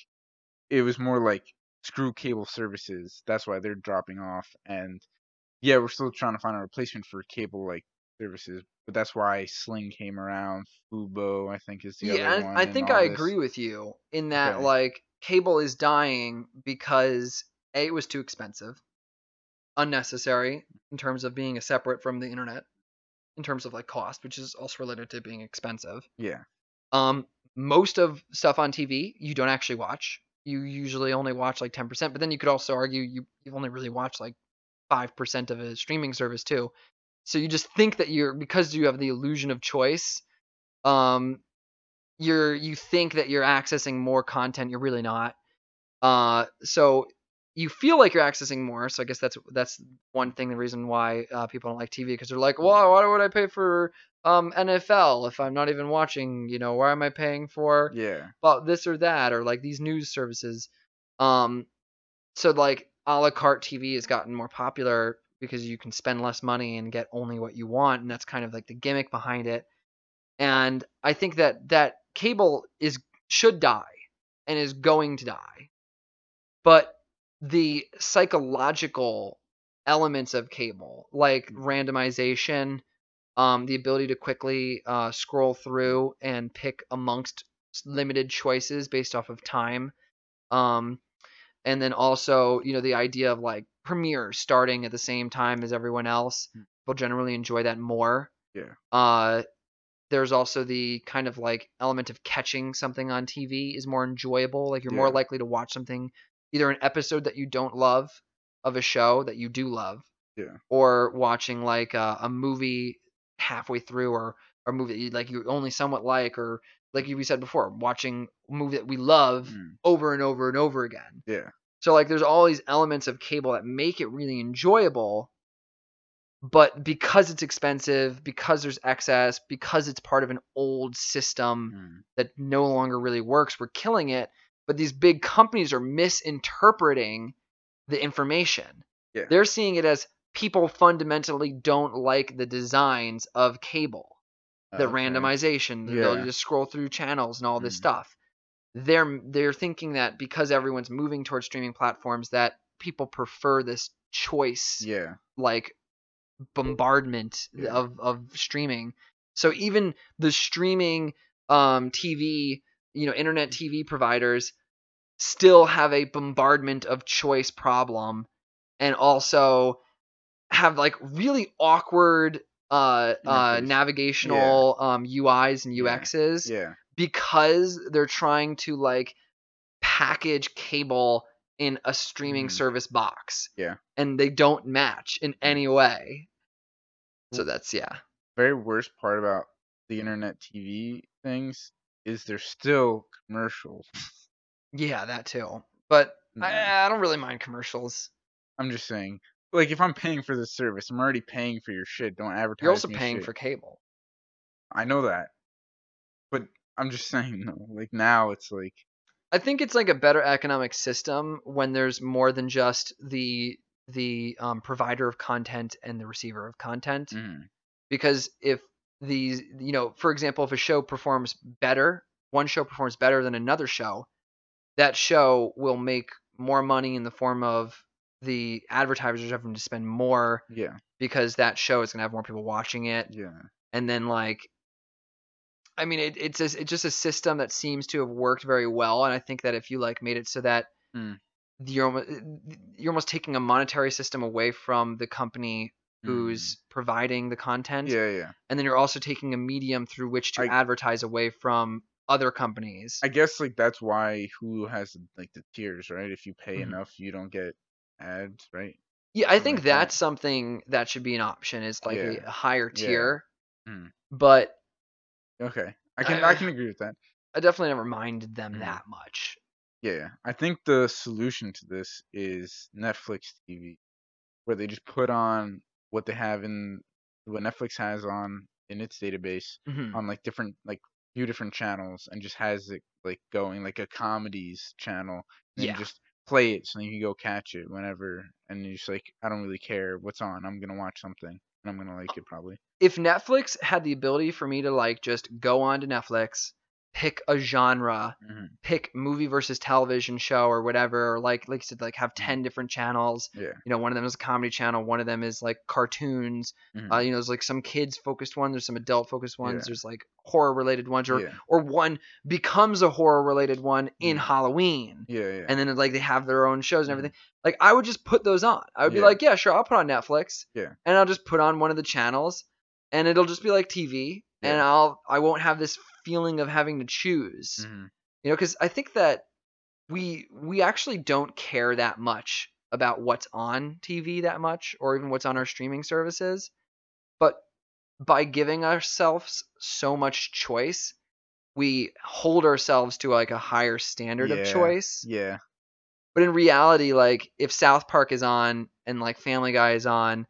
it was more like screw cable services. That's why they're dropping off, and yeah, we're still trying to find a replacement for cable like services, but that's why Sling came around. Fubo, I think, is the yeah, other one. I think I this. agree with you in that Okay. like cable is dying because a it was too expensive, unnecessary in terms of being a separate from the internet, in terms of like cost, which is also related to being expensive. Yeah, Um, most of stuff on TV you don't actually watch. You usually only watch like ten percent, but then you could also argue you you've only really watch like five percent of a streaming service too. So you just think that you're because you have the illusion of choice, um, you're you think that you're accessing more content. You're really not. Uh, so you feel like you're accessing more. So I guess that's that's one thing. The reason why uh, people don't like TV because they're like, well, why would I pay for um NFL if I'm not even watching? You know, why am I paying for yeah, about this or that or like these news services? Um, so like a la carte TV has gotten more popular because you can spend less money and get only what you want, and that's kind of like the gimmick behind it. And I think that that cable is should die and is going to die. But the psychological elements of cable, like randomization, um, the ability to quickly uh, scroll through and pick amongst limited choices based off of time, um, and then also you know the idea of like premieres starting at the same time as everyone else. Hmm. People generally enjoy that more. Yeah. Uh, there's also the kind of like element of catching something on TV is more enjoyable. Like you're more likely to watch something, either an episode that you don't love of a show that you do love, Yeah. or watching like a, a movie halfway through, or or a movie that you like you only somewhat like, or like we said before, watching a movie that we love Mm. over and over and over again. yeah, So like there's all these elements of cable that make it really enjoyable. But because it's expensive, because there's excess, because it's part of an old system Mm. that no longer really works, we're killing it. But these big companies are misinterpreting the information. Yeah. They're seeing it as people fundamentally don't like the designs of cable the Okay. randomization, the ability to scroll through channels and all this Mm. stuff. They're they're thinking that because everyone's moving towards streaming platforms that people prefer this choice Yeah, like bombardment Yeah. of of streaming. So even the streaming um TV, you know, internet TV providers still have a bombardment of choice problem and also have like really awkward uh uh navigational um UIs and UXs yeah, because they're trying to like package cable in a streaming Mhm. service box. Yeah. And they don't match in any way. So that's yeah. very worst part about the internet TV things is there's still commercials. Yeah, that too. But. I, I don't really mind commercials. I'm just saying, like if I'm paying for the service, I'm already paying for your shit. Don't advertise. You're also me paying shit. for cable. I know that, but I'm just saying, no. Like now, it's like, I think it's like a better economic system when there's more than just the the um, provider of content and the receiver of content. mm, Because if these, you know, for example, if a show performs better, one show performs better than another show, that show will make more money in the form of the advertisers having to spend more yeah, because that show is going to have more people watching it. Yeah, and then like i mean it, it's a, it's just a system that seems to have worked very well and i think that if you like made it so that Hmm. you're almost, you're almost taking a monetary system away from the company who's providing the content Mm. yeah, yeah. and then you're also taking a medium through which to I- advertise away from other companies I guess like that's why Hulu has like the tiers, right? If you pay Mhm. enough, you don't get ads, right? yeah i something think like that. that's something that should be an option is like a, Yeah. a higher Yeah. tier Hmm. but Okay, I can I I- can agree with that. i definitely never minded them Mhm. that much Yeah, I think the solution to this is Netflix TV, where they just put on what they have in what Netflix has on in its database Mhm. on like different like few different channels and just has it like going like a comedies channel and Yeah. just play it so you can go catch it whenever, and you're just like, I don't really care what's on. I'm gonna watch something, and I'm gonna like it probably. if Netflix had the ability for me to like just go on to Netflix, pick a genre, hmm pick movie versus television show or whatever, or like like you said, like have ten different channels. Yeah. You know, one of them is a comedy channel, one of them is like cartoons. Mhm. Uh, you know, there's like some kids focused one, there's some adult focused ones, Yeah. there's like horror related ones, or Yeah. or one becomes a horror related one in Mhm. Halloween. Yeah, yeah. And then like they have their own shows and everything. Like I would just put those on. I would be like, yeah, sure, I'll put on Netflix. Yeah. And I'll just put on one of the channels, and it'll just be like TV, and Yeah. I'll I won't have this feeling of having to choose. Mhm. You know, because I think that we we actually don't care that much about what's on TV that much, or even what's on our streaming services. But by giving ourselves so much choice, we hold ourselves to like a higher standard of choice. Yeah. But in reality, like if South Park is on and like Family Guy is on,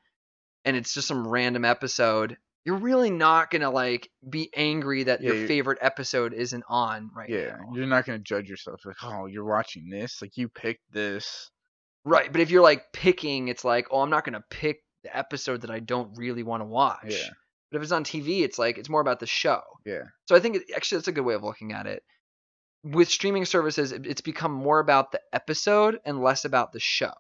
and it's just some random episode, you're really not gonna like be angry that Yeah, your favorite episode isn't on right Yeah. now. You're not gonna judge yourself like, oh, you're watching this, like you picked this. Right, but if you're like picking, it's like, oh, I'm not gonna pick the episode that I don't really want to watch. Yeah. But if it's on TV, it's like it's more about the show. Yeah. So I think it, actually that's a good way of looking at it. With streaming services, it- it's become more about the episode and less about the show.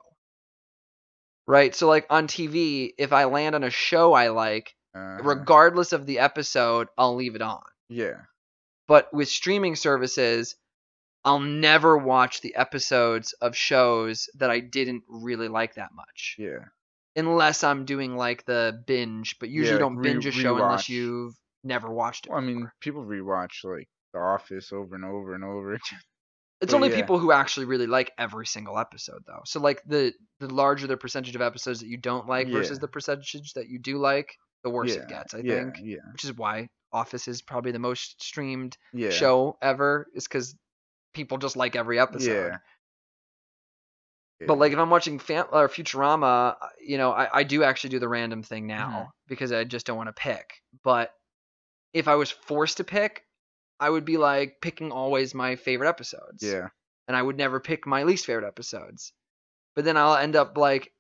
Right? So like on TV, if I land on a show I like, Uh-huh. regardless of the episode, I'll leave it on. Yeah. But with streaming services, I'll never watch the episodes of shows that I didn't really like that much. Yeah. Unless I'm doing like the binge, but usually like don't re- binge a show unless you've never watched it. Well, I mean, people rewatch like The Office over and over and over. It's But only yeah. people who actually really like every single episode though. So like the the larger the percentage of episodes that you don't like versus the percentage that you do like, the worse yeah. it gets, I yeah. think. Yeah. Which is why Office is probably the most streamed Yeah. show ever is cuz people just like every episode. Yeah. But like if I'm watching Fam- or Futurama, uh, you know, I, I do actually do the random thing now Mm-hmm. because I just don't want to pick. But if I was forced to pick, I would be like picking always my favorite episodes. Yeah. And I would never pick my least favorite episodes. But then I'll end up like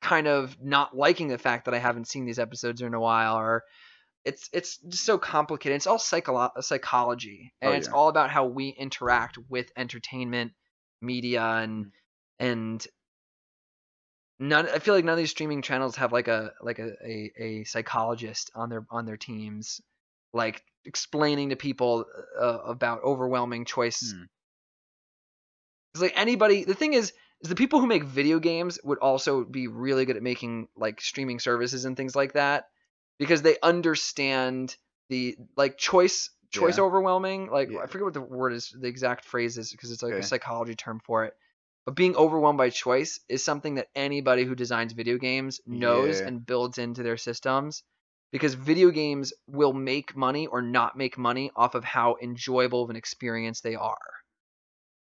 kind of not liking the fact that I haven't seen these episodes in a while or it's it's just so complicated. It's all psycholo- psychology and Oh, it's all about how we interact with entertainment, media Mm. and and none I feel like none of these streaming channels have like a like a, a, a psychologist on their on their teams like explaining to people uh, about overwhelming choice. Hmm. It's like anybody the thing is is the people who make video games would also be really good at making like streaming services and things like that because they understand the like choice choice Yeah. overwhelming like Yeah. I forget what the word is the exact phrase is because it's like a psychology term for it but being overwhelmed by choice is something that anybody who designs video games knows Yeah. and builds into their systems because video games will make money or not make money off of how enjoyable of an experience they are.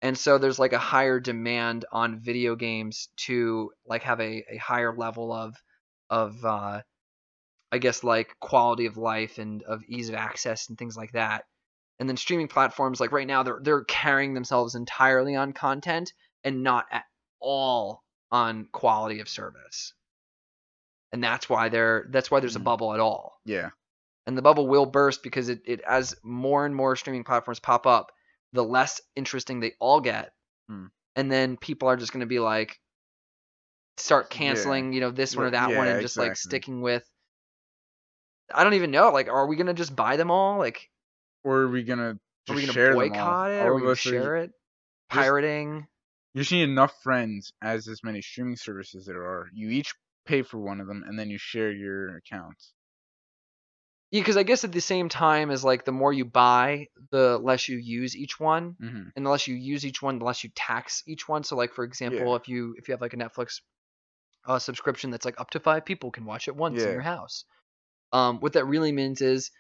And so there's like a higher demand on video games to like have a, a higher level of of uh I guess like quality of life and of ease of access and things like that. And then streaming platforms like right now they're they're carrying themselves entirely on content and not at all on quality of service. And that's why there that's why there's a Mhm. bubble at all Yeah. and the bubble will burst because it, it as more and more streaming platforms pop up the less interesting they all get Hmm. and then people are just going to be like start Yeah. canceling you know this one or that one yeah, and just like sticking with i don't even know like are we going to just buy them all like Or are we gonna are we going to them all? boycott it All are we going us to are- share it pirating You just need enough friends as as many streaming services there are. You each pay for one of them, and then you share your accounts. Yeah because i guess at the same time as like the more you buy the less you use each one hmm and the less you use each one, the less you tax each one. So like for example, Yeah. if you if you have like a Netflix uh, subscription that's like up to five people can watch it once in your house. Um, what that really means is,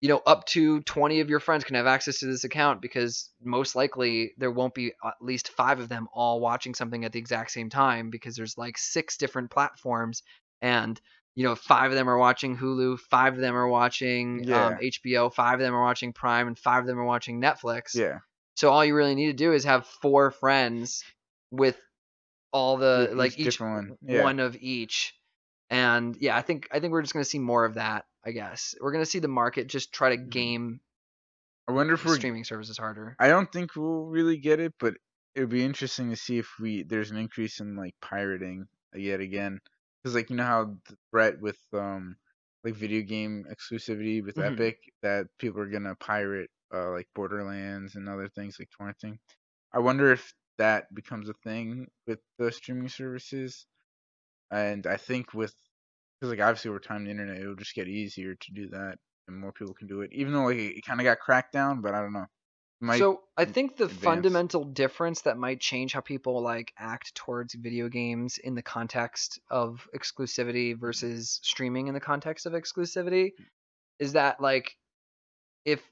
you know, up to twenty of your friends can have access to this account because most likely there won't be at least five of them all watching something at the exact same time because there's like six different platforms and you know five of them are watching Hulu, five of them are watching um, HBO, five of them are watching Prime, and five of them are watching Netflix. Yeah. So all you really need to do is have four friends with all the like each each one, yeah. one of each. And yeah, I think I think we're just gonna see more of that. I guess we're gonna see the market just try to Mhm. game I wonder if streaming services harder. I don't think we'll really get it, but it would be interesting to see if we there's an increase in like pirating yet again, because like you know how the threat with um like video game exclusivity with Mhm. Epic that people are gonna pirate uh like Borderlands and other things like torrenting. I wonder if that becomes a thing with the streaming services, and I think with because like obviously over time the internet it'll just get easier to do that and more people can do it. Even though like it kind of got cracked down, but I don't know. Might so I think the advance. fundamental difference that might change how people like act towards video games in the context of exclusivity versus streaming in the context of exclusivity is that like if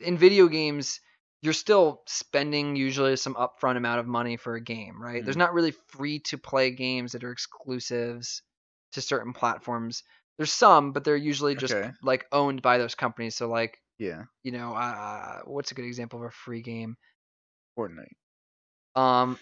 in video games you're still spending usually some upfront amount of money for a game, right? There's Mhm. not really free to play games that are exclusives to certain platforms. There's some, but they're usually just Okay. like owned by those companies. So like, Yeah, you know, uh, what's a good example of a free game? Fortnite. Um,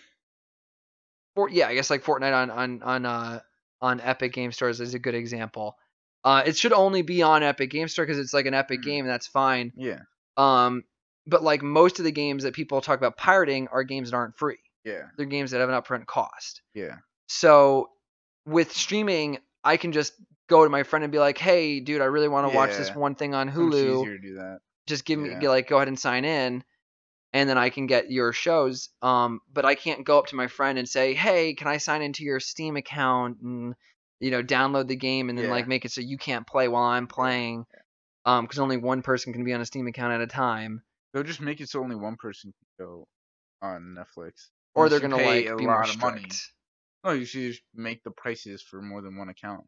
for yeah, I guess like Fortnite on on on uh on Epic Game Stores is a good example. Uh, it should only be on Epic Game Store because it's like an Epic Mhm. game, and that's fine. Yeah, Um, but like most of the games that people talk about pirating are games that aren't free. yeah, They're games that have an upfront cost. yeah, So with streaming, I can just go to my friend and be like, "Hey, dude, I really want to watch this one thing on Hulu. easier to do that. Just give me Yeah. like go ahead and sign in." And then I can get your shows. Um, but I can't go up to my friend and say, "Hey, can I sign into your Steam account and you know download the game and then Yeah. like make it so you can't play while I'm playing?" Um, because only one person can be on a Steam account at a time. They'll just make it so only one person can go on Netflix. or Unless they're gonna pay like a be more lot of money. No, you should just make the prices for more than one account.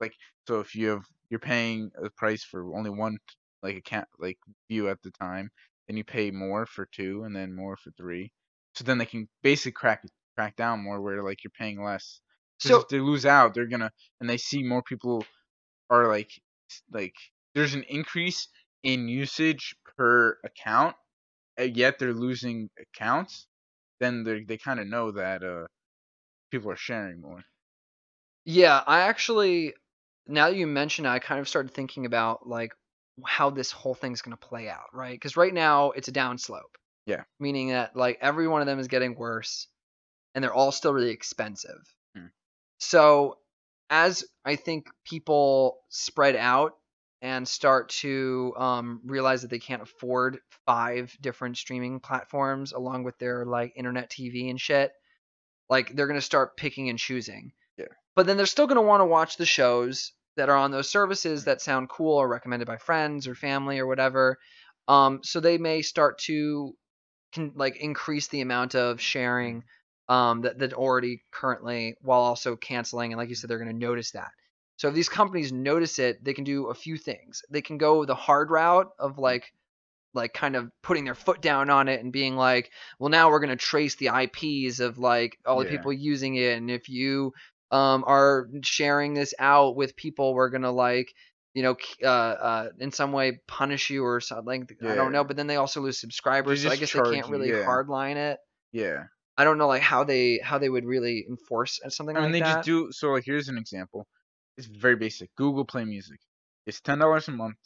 Like, so if you have you're paying a price for only one like account like view at the time, then you pay more for two and then more for three. So then they can basically crack crack down more where like you're paying less. So if they lose out, they're gonna and they see more people are like like there's an increase in usage per account, and yet they're losing accounts. Then they they kind of know that uh people are sharing more. yeah, I actually now that you mention it, I kind of started thinking about like how this whole thing's gonna play out, right? Because right now it's a downslope. Yeah. Meaning that like every one of them is getting worse, and they're all still really expensive. Hmm. So as I think people spread out and start to um, realize that they can't afford five different streaming platforms along with their like internet TV and shit, like they're gonna start picking and choosing. Yeah. But then they're still gonna want to watch the shows that are on those services that sound cool or recommended by friends or family or whatever. Um, so they may start to can like increase the amount of sharing um, that that already currently while also canceling and like you said they're going to notice that so if these companies notice it they can do a few things they can go the hard route of like like kind of putting their foot down on it and being like well now we're going to trace the ips of like all the Yeah. people using it and if you um, are sharing this out with people we're going to like you know uh, uh, in some way punish you or something i don't know but then they also lose subscribers so i guess they can't really yeah. hardline it Yeah. I don't know like how they how they would really enforce something I mean, like they that. just do. So, like, here's an example. It's very basic. Google Play Music. It's ten dollars a month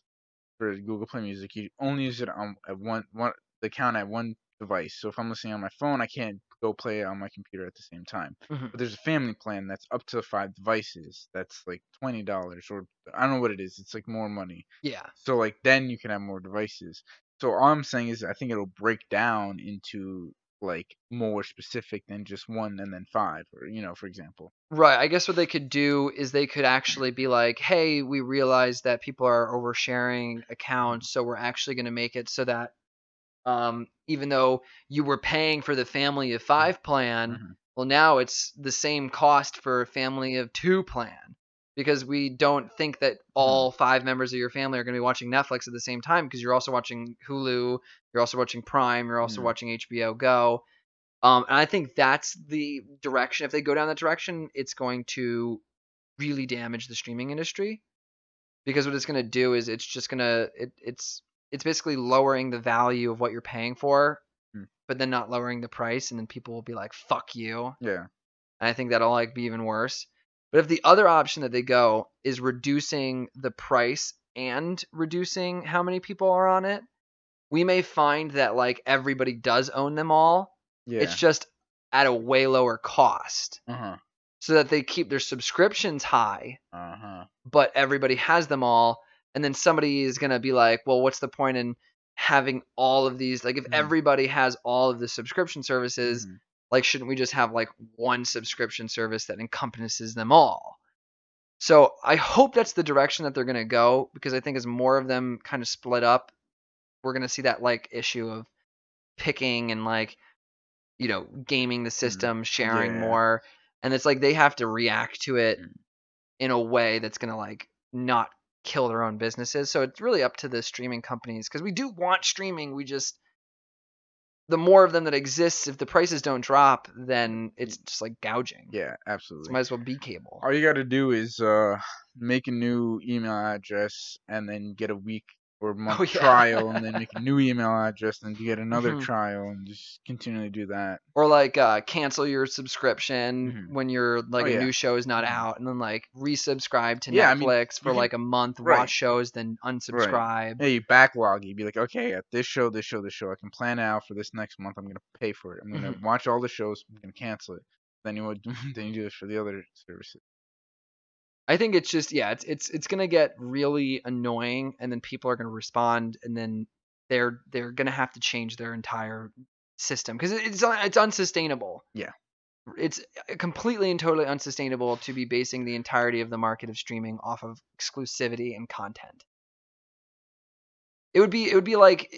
for Google Play Music. You only use it on at one one the account at one device. So if I'm listening on my phone, I can't go play on my computer at the same time. Mhm. But there's a family plan that's up to five devices. That's like twenty dollars, or I don't know what it is. It's like more money. Yeah. So like then you can have more devices. So all I'm saying is I think it'll break down into like more specific than just one and then five, or you know, for example. Right. I guess what they could do is they could actually be like, "Hey, we realize that people are oversharing accounts, so we're actually going to make it so that um even though you were paying for the family of 5 plan, Mhm. well now it's the same cost for a family of 2 plan." Because we don't think that all five members of your family are going to be watching Netflix at the same time because you're also watching Hulu, you're also watching Prime, you're also Mhm. watching HBO Go. Um, and I think that's the direction. If they go down that direction, it's going to really damage the streaming industry because what it's going to do is it's just going to it, it's it's basically lowering the value of what you're paying for, Hmm. but then not lowering the price, and then people will be like, "Fuck you." Yeah. and I think that'll like be even worse. But if the other option that they go is reducing the price and reducing how many people are on it, we may find that like everybody does own them all. Yeah. It's just at a way lower cost uh huh. so that they keep their subscriptions high, Uh huh. but everybody has them all. And then somebody is going to be like, well, what's the point in having all of these? Like, if Mhm. everybody has all of the subscription services, Mhm. like, shouldn't we just have like one subscription service that encompasses them all? So I hope that's the direction that they're going to go because I think as more of them kind of split up, we're going to see that like issue of picking and like, you know, gaming the system, sharing Yeah. more. And it's like they have to react to it Mm. in a way that's going to like not kill their own businesses. So it's really up to the streaming companies because we do want streaming. We just the more of them that exists, if the prices don't drop, then it's just like gouging. Yeah, So absolutely. might as well be cable. All you got to do is uh make a new email address and then get a week or month Oh, yeah. trial and then make a new email address and you get another Mhm. trial and just continually do that. Or like uh, cancel your subscription Mhm. when your like Oh, a yeah. new show is not Mhm. out, and then like resubscribe to Yeah, I mean, Netflix for like a month, right. watch shows, then unsubscribe. Yeah, you backlog. you'd be like, okay, at this show, this show, this show, I can plan out for this next month. I'm gonna pay for it. I'm gonna Mhm. watch all the shows. I'm gonna cancel it. Then you would then you do this for the other services. I think it's just yeah, it's it's it's gonna get really annoying, and then people are gonna respond, and then they're they're gonna have to change their entire system because it's it's unsustainable. Yeah. It's completely and totally unsustainable to be basing the entirety of the market of streaming off of exclusivity and content. It would be it would be like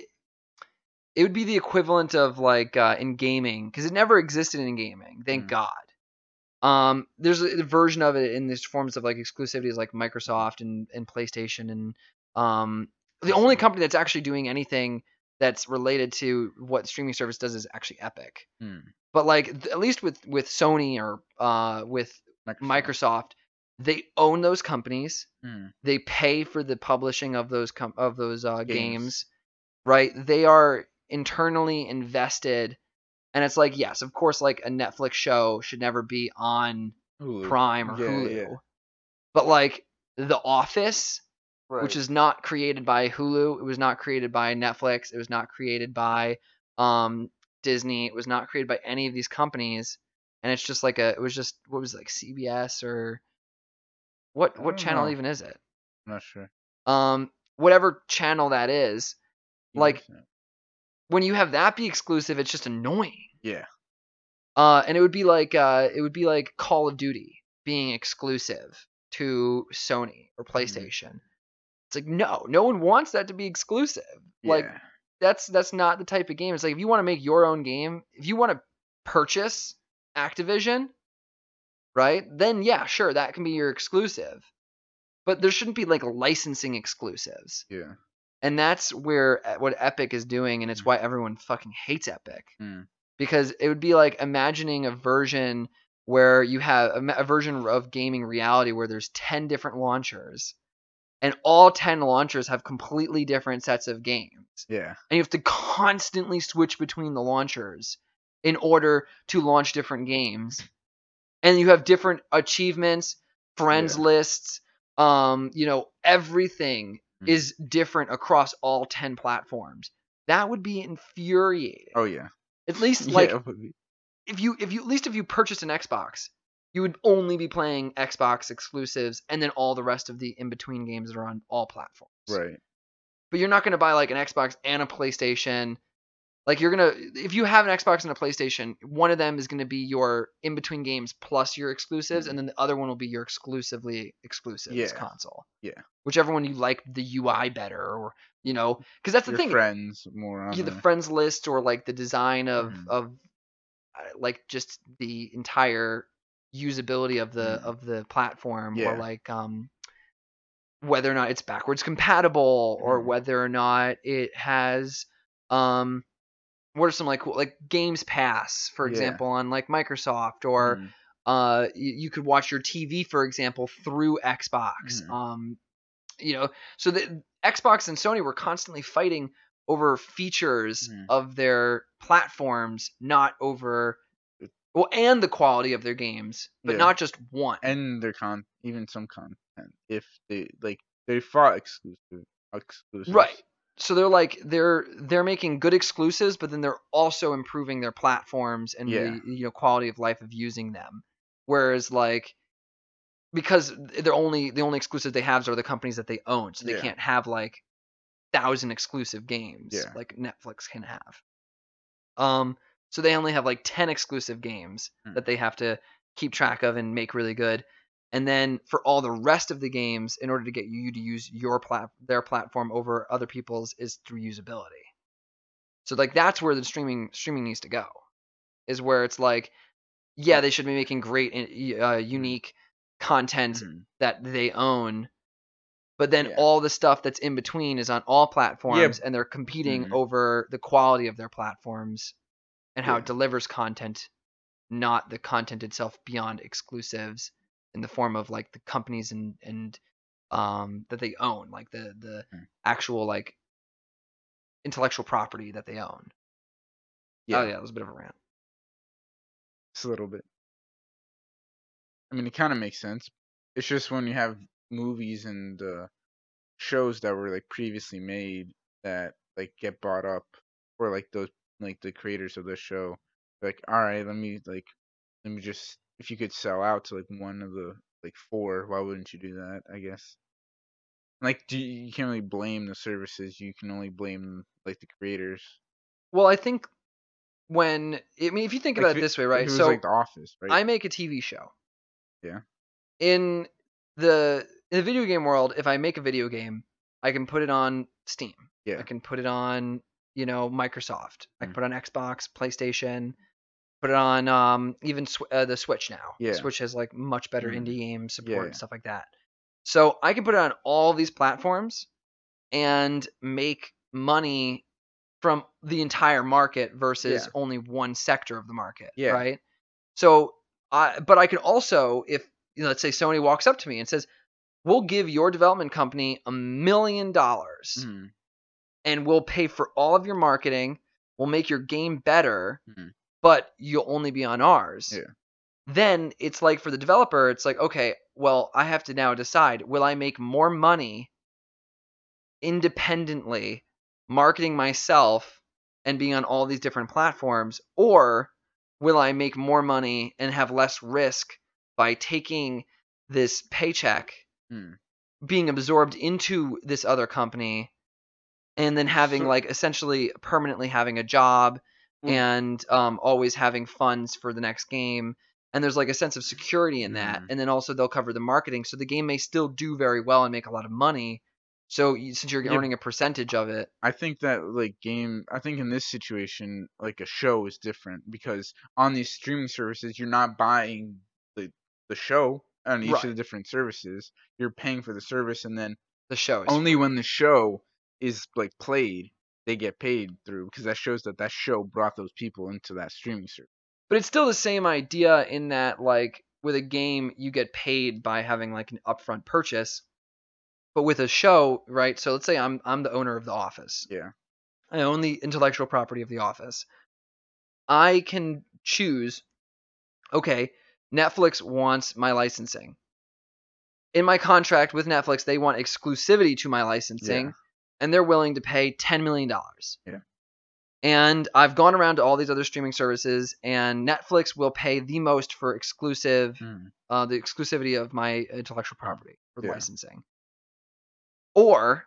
it would be the equivalent of like uh, in gaming because it never existed in gaming. Thank Mm. God. Um, there's a, a version of it in this forms of like exclusivities like Microsoft and, and PlayStation and um, the only company that's actually doing anything that's related to what streaming service does is actually Epic. Hmm. But like th- at least with with Sony or uh, with Microsoft, they own those companies. Hmm. They pay for the publishing of those com- of those uh, games. Games. right? They are internally invested, and it's like yes, of course, like a Netflix show should never be on Hulu. Prime or Yeah, Hulu, yeah. but like The Office, which is not created by Hulu, it was not created by Netflix, it was not created by um, Disney, it was not created by any of these companies, and it's just like a, it was just what was it, like CBS or what what channel know. even is it? I'm not sure. Um, whatever channel that is, Like- when you have that be exclusive, it's just annoying. yeah, Uh, and it would be like uh, it would be like Call of Duty being exclusive to Sony or Mm-hmm. PlayStation. It's like no, no one wants that to be exclusive. Yeah. Like that's that's not the type of game. It's like if you want to make your own game, if you want to purchase Activision, right? Then yeah, sure, that can be your exclusive. But there shouldn't be like licensing exclusives. yeah. And that's where uh, what Epic is doing and it's Mm. why everyone fucking hates Epic. Mm. Because it would be like imagining a version where you have a, a version of gaming reality where there's 10 different launchers and all 10 launchers have completely different sets of games Yeah. and you have to constantly switch between the launchers in order to launch different games and you have different achievements friends Yeah. lists um you know everything Mm. is different across all 10 platforms that would be infuriating Oh yeah. at least like yeah, if you if you at least if you purchased an xbox you would only be playing xbox exclusives and then all the rest of the in between games that are on all platforms right. but you're not going to buy like an Xbox and a PlayStation. Like you're gonna, if you have an Xbox and a PlayStation, one of them is going to be your in between games plus your exclusives, and then the other one will be your exclusively exclusives Mm-hmm. Yeah. console. Yeah. Whichever one you like the UI better, or you know, because that's the Your thing. friends more on Yeah, the there. friends list or like the design of Mhm. of uh, like just the entire usability of the Mhm. of the platform Yeah. or like um whether or not it's backwards compatible or Mhm. whether or not it has um what are some like cool like games pass for Yeah. example on like microsoft or Mm. uh you, you could watch your tv for example through xbox Mhm. um you know so the xbox and sony were constantly fighting over features Mhm. of their platforms not over well, and the quality of their games, but Yeah. not just one. and their con even some content if they like they fought exclusive exclusives. Right. So they're like they're they're making good exclusives, but then they're also improving their platforms and Yeah. the you know quality of life of using them. Whereas like because they're only the only exclusives they have are the companies that they own, so they Yeah. can't have like thousand exclusive games Yeah. like Netflix can have. Um, so they only have like ten exclusive games Hmm. that they have to keep track of and make really good. And then for all the rest of the games, in order to get you to use your plat their platform over other people's, is through usability. So like that's where the streaming streaming needs to go, is where it's like, yeah, they should be making great uh, unique content Mhm. that they own, but then Yeah. all the stuff that's in between is on all platforms, and they're competing Mhm. over the quality of their platforms and how Yeah. it delivers content, not the content itself beyond exclusives in the form of like the companies and and um that they own, like the the Mm. actual like intellectual property that they own. Yeah. Oh yeah, it was a bit of a rant. Just a little bit. I mean, it kind of makes sense. It's just when you have movies and uh, shows that were like previously made that like get bought up, or like those like the creators of the show, like, all right, let me like, let me just if you could sell out to like one of the like four, why wouldn't you do that? I guess. Like, do you, you can't really blame the services. You can only blame like the creators. Well, I think when I mean, if you think Like, about it it- this way, right? So like The Office, right? I make a TV show. Yeah. In the in the video game world, if I make a video game, I can put it on Steam. Yeah. I can put it on, you know, Microsoft. I can Mm. put it on Xbox, PlayStation, it on um even sw- uh, the Switch now. Yeah. Switch has like much better Mhm. indie game support Yeah, and stuff like that. So I can put it on all these platforms and make money from the entire market versus Yeah. only one sector of the market. Yeah. Right. So I but I could also if you know, let's say Sony walks up to me and says, "We'll give your development company a million dollars Mhm. and we'll pay for all of your marketing. We'll make your game better, Mhm. But you'll only be on ours." Yeah. Then it's like for the developer, it's like, okay, well, I have to now decide: will I make more money independently marketing myself and being on all these different platforms, or will I make more money and have less risk by taking this paycheck, Hmm. being absorbed into this other company, and then having like essentially permanently having a job Mm. and um, always having funds for the next game. And there's like a sense of security in that. Mhm. And then also they'll cover the marketing, so the game may still do very well and make a lot of money. So you, since you're Yeah. earning a percentage of it, I think that like game I think in this situation like a show is different because on these streaming services you're not buying the the show on each Right. of the different services. You're paying for the service and then the show is only free. when the show is like played they get paid through because that shows that that show brought those people into that streaming service. But it's still the same idea in that, like, with a game, you get paid by having like an upfront purchase. But with a show, right? So let's say I'm I'm the owner of The Office. Yeah. I own the intellectual property of The Office. I can choose. Okay, Netflix wants my licensing. In my contract with Netflix, they want exclusivity to my licensing, Yeah. And they're willing to pay ten million dollars. Yeah. And I've gone around to all these other streaming services, and Netflix will pay the most for exclusive, Mm. uh, the exclusivity of my intellectual property for the Yeah. licensing. Or,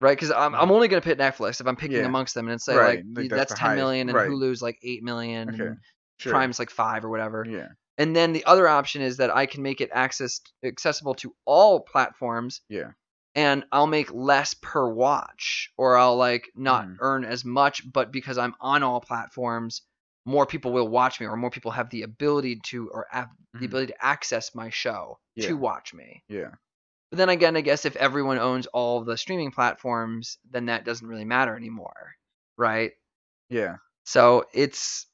right? Because I'm, I'm only going to pick Netflix if I'm picking Yeah. amongst them, and it's say Right, like, like, that's, that's ten highest- million, and right. Hulu's like eight million, Okay. and Sure. Prime's like five or whatever. Yeah. And then the other option is that I can make it access accessible to all platforms. Yeah. And I'll make less per watch, or I'll like not Mhm. earn as much, but because I'm on all platforms, more people will watch me, or more people have the ability to, or have the Mhm. ability to access my show Yeah. to watch me. Yeah. But then again, I guess if everyone owns all the streaming platforms, then that doesn't really matter anymore, right? Yeah. So it's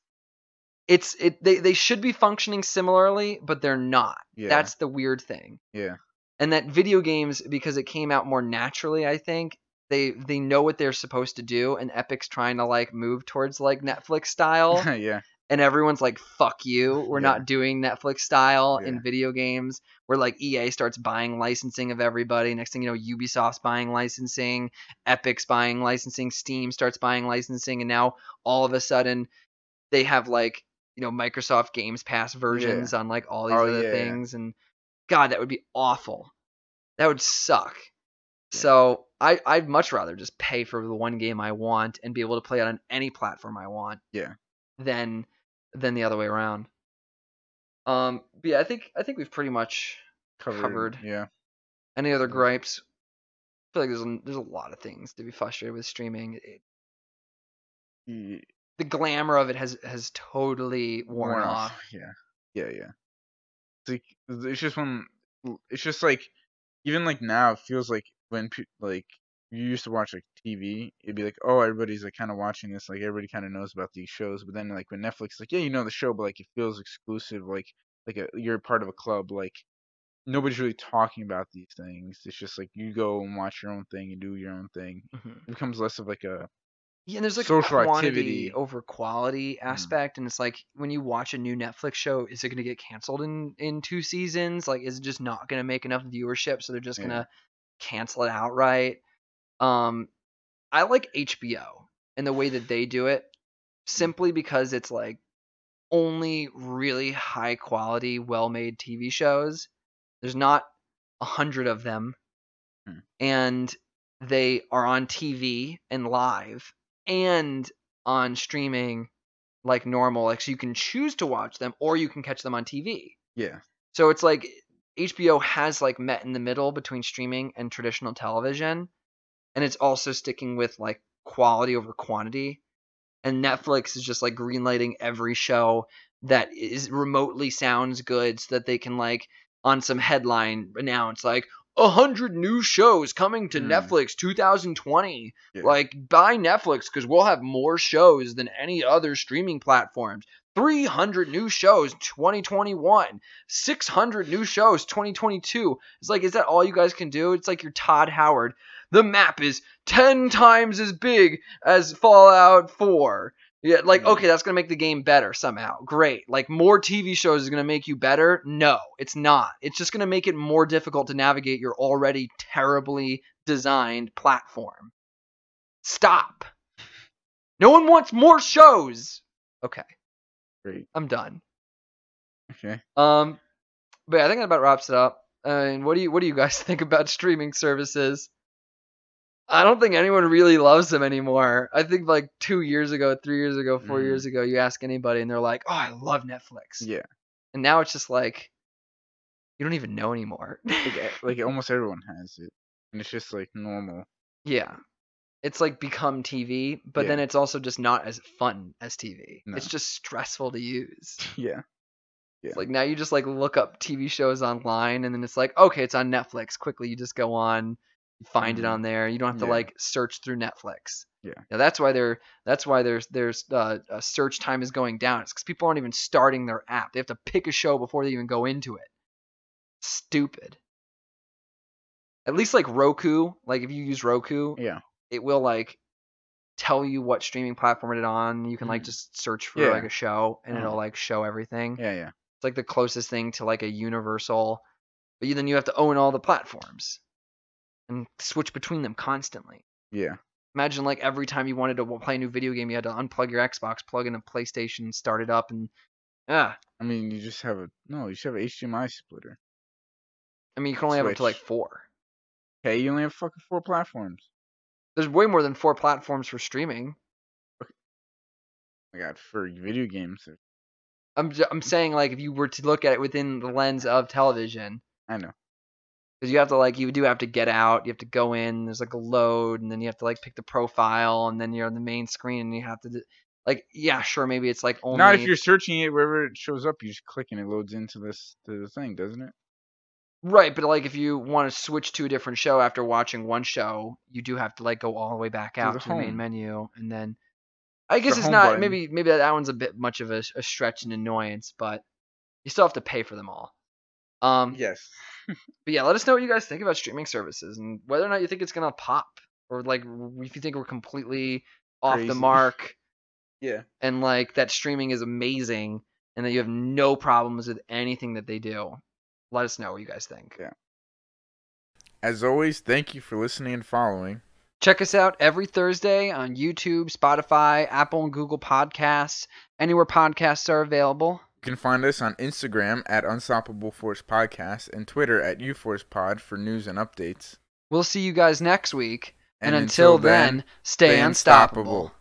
it's it they, they should be functioning similarly, but they're not. Yeah. That's the weird thing. Yeah. And that video games, because it came out more naturally, I think, they they know what they're supposed to do, and Epic's trying to like move towards like Netflix style. yeah. and everyone's like, "Fuck you, we're Yeah. not doing Netflix style Yeah. in video games." Where like EA starts buying licensing of everybody. Next thing you know, Ubisoft's buying licensing, Epic's buying licensing, Steam starts buying licensing, and now all of a sudden they have like you know Microsoft Games Pass versions on like all these Oh, other yeah, yeah. things, and God, that would be awful. That would suck. Yeah. So I I'd much rather just pay for the one game I want and be able to play it on any platform I want. Yeah. Than than the other way around. Um, but yeah, I think I think we've pretty much Covered. Covered. Yeah. any other gripes. I feel like there's a, there's a lot of things to be frustrated with streaming. It, Ye- the glamour of it has has totally worn, off. Yeah. Yeah, yeah. It's like it's just when it's just like even like now it feels like when like you used to watch like TV, it'd be like, oh, everybody's like kind of watching this, like everybody kind of knows about these shows. But then like when Netflix, like yeah, you know the show, but like it feels exclusive, like like a, you're part of a club, like nobody's really talking about these things. It's just like you go and watch your own thing and do your own thing. Mhm. It becomes less of like a Yeah, and there's like Social a quantity activity. over quality aspect, and it's like when you watch a new Netflix show, is it going to get canceled in in two seasons? Like, is it just not going to make enough viewership, so they're just Yeah. going to cancel it outright? Um, I like HBO and the way that they do it, simply because it's like only really high quality, well made TV shows. There's not a hundred of them, Hmm. and they are on TV and live and on streaming like normal. Like so you can choose to watch them or you can catch them on TV. yeah, So it's like HBO has like met in the middle between streaming and traditional television, and it's also sticking with like quality over quantity. And Netflix is just like greenlighting every show that is remotely sounds good, so that they can like on some headline announce like a hundred new shows coming to Hmm. Netflix 2020. yeah. Like buy Netflix because we'll have more shows than any other streaming platforms. 300 new shows 2021 600 new shows 2022 it's like is that all you guys can do it's like you're todd howard the map is 10 times as big as fallout 4 yeah like okay that's gonna make the game better somehow. Great. Like more tv shows is gonna make you better? No it's not. It's just gonna make it more difficult to navigate your already terribly designed platform. Stop. No one wants more shows. Okay. Great. i'm done. Okay. um, but yeah, I think that about wraps it up. And what do you what do you guys think about streaming services? I don't think anyone really loves them anymore. I think like two years ago, three years ago, four Mhm. years ago, you ask anybody and they're like, "Oh, I love Netflix." Yeah. And now it's just like you don't even know anymore. Like, e- like almost everyone has it, and it's just like normal. yeah. It's like become TV, but then it's also just not as fun as TV. No. It's just stressful to use. Yeah. Yeah. It's like now you just like look up TV shows online and then it's like, okay, it's on Netflix. Quickly, you just go on, find it Mhm. on there. You don't have to Yeah. like search through Netflix. Yeah. Now that's why they're that's why there's there's uh, search time is going down. It's because people aren't even starting their app. They have to pick a show before they even go into it. Stupid. At least like Roku, like if you use Roku, Yeah. it will like tell you what streaming platform it's on. You can like Mhm. just search for Yeah. like a show and it'll Uh-huh. like show everything. Yeah. Yeah. It's like the closest thing to like a universal, but you, then you have to own all the platforms and switch between them constantly. Yeah. Imagine like every time you wanted to play a new video game, you had to unplug your Xbox, plug in a PlayStation, start it up, and ah, I mean, you just have a no. You should have a HDMI splitter. I mean you can only have up to like four. Okay, you only have fucking four platforms. There's way more than four platforms for streaming. I got for video games. I'm j- I'm saying like if you were to look at it within the lens of television, I know. Because you have to like you do have to get out, you have to go in. There's like a load, and then you have to like pick the profile, and then you're on the main screen, and you have to do, like yeah, sure, maybe it's like only Not if you're searching it wherever it shows up. You just click and it loads into this to the thing, doesn't it? right, but like if you want to switch to a different show after watching one show, you do have to like go all the way back To out the to the main menu, and then I guess it's not button. maybe maybe that, that one's a bit much of a, a stretch and annoyance, but you still have to pay for them all. Um, Yes. But yeah, let us know what you guys think about streaming services and whether or not you think it's gonna pop or like if you think we're completely off the mark. Yeah. and like that streaming is amazing and that you have no problems with anything that they do. Let us know what you guys think. Yeah. As always, thank you for listening and following. Check us out every Thursday on YouTube, Spotify, Apple and Google Podcasts, anywhere podcasts are available. You can find us on Instagram at Unstoppable Force Podcast and Twitter at UForcePod for news and updates. We'll see you guys next week. And, until, then, stay, stay unstoppable. unstoppable.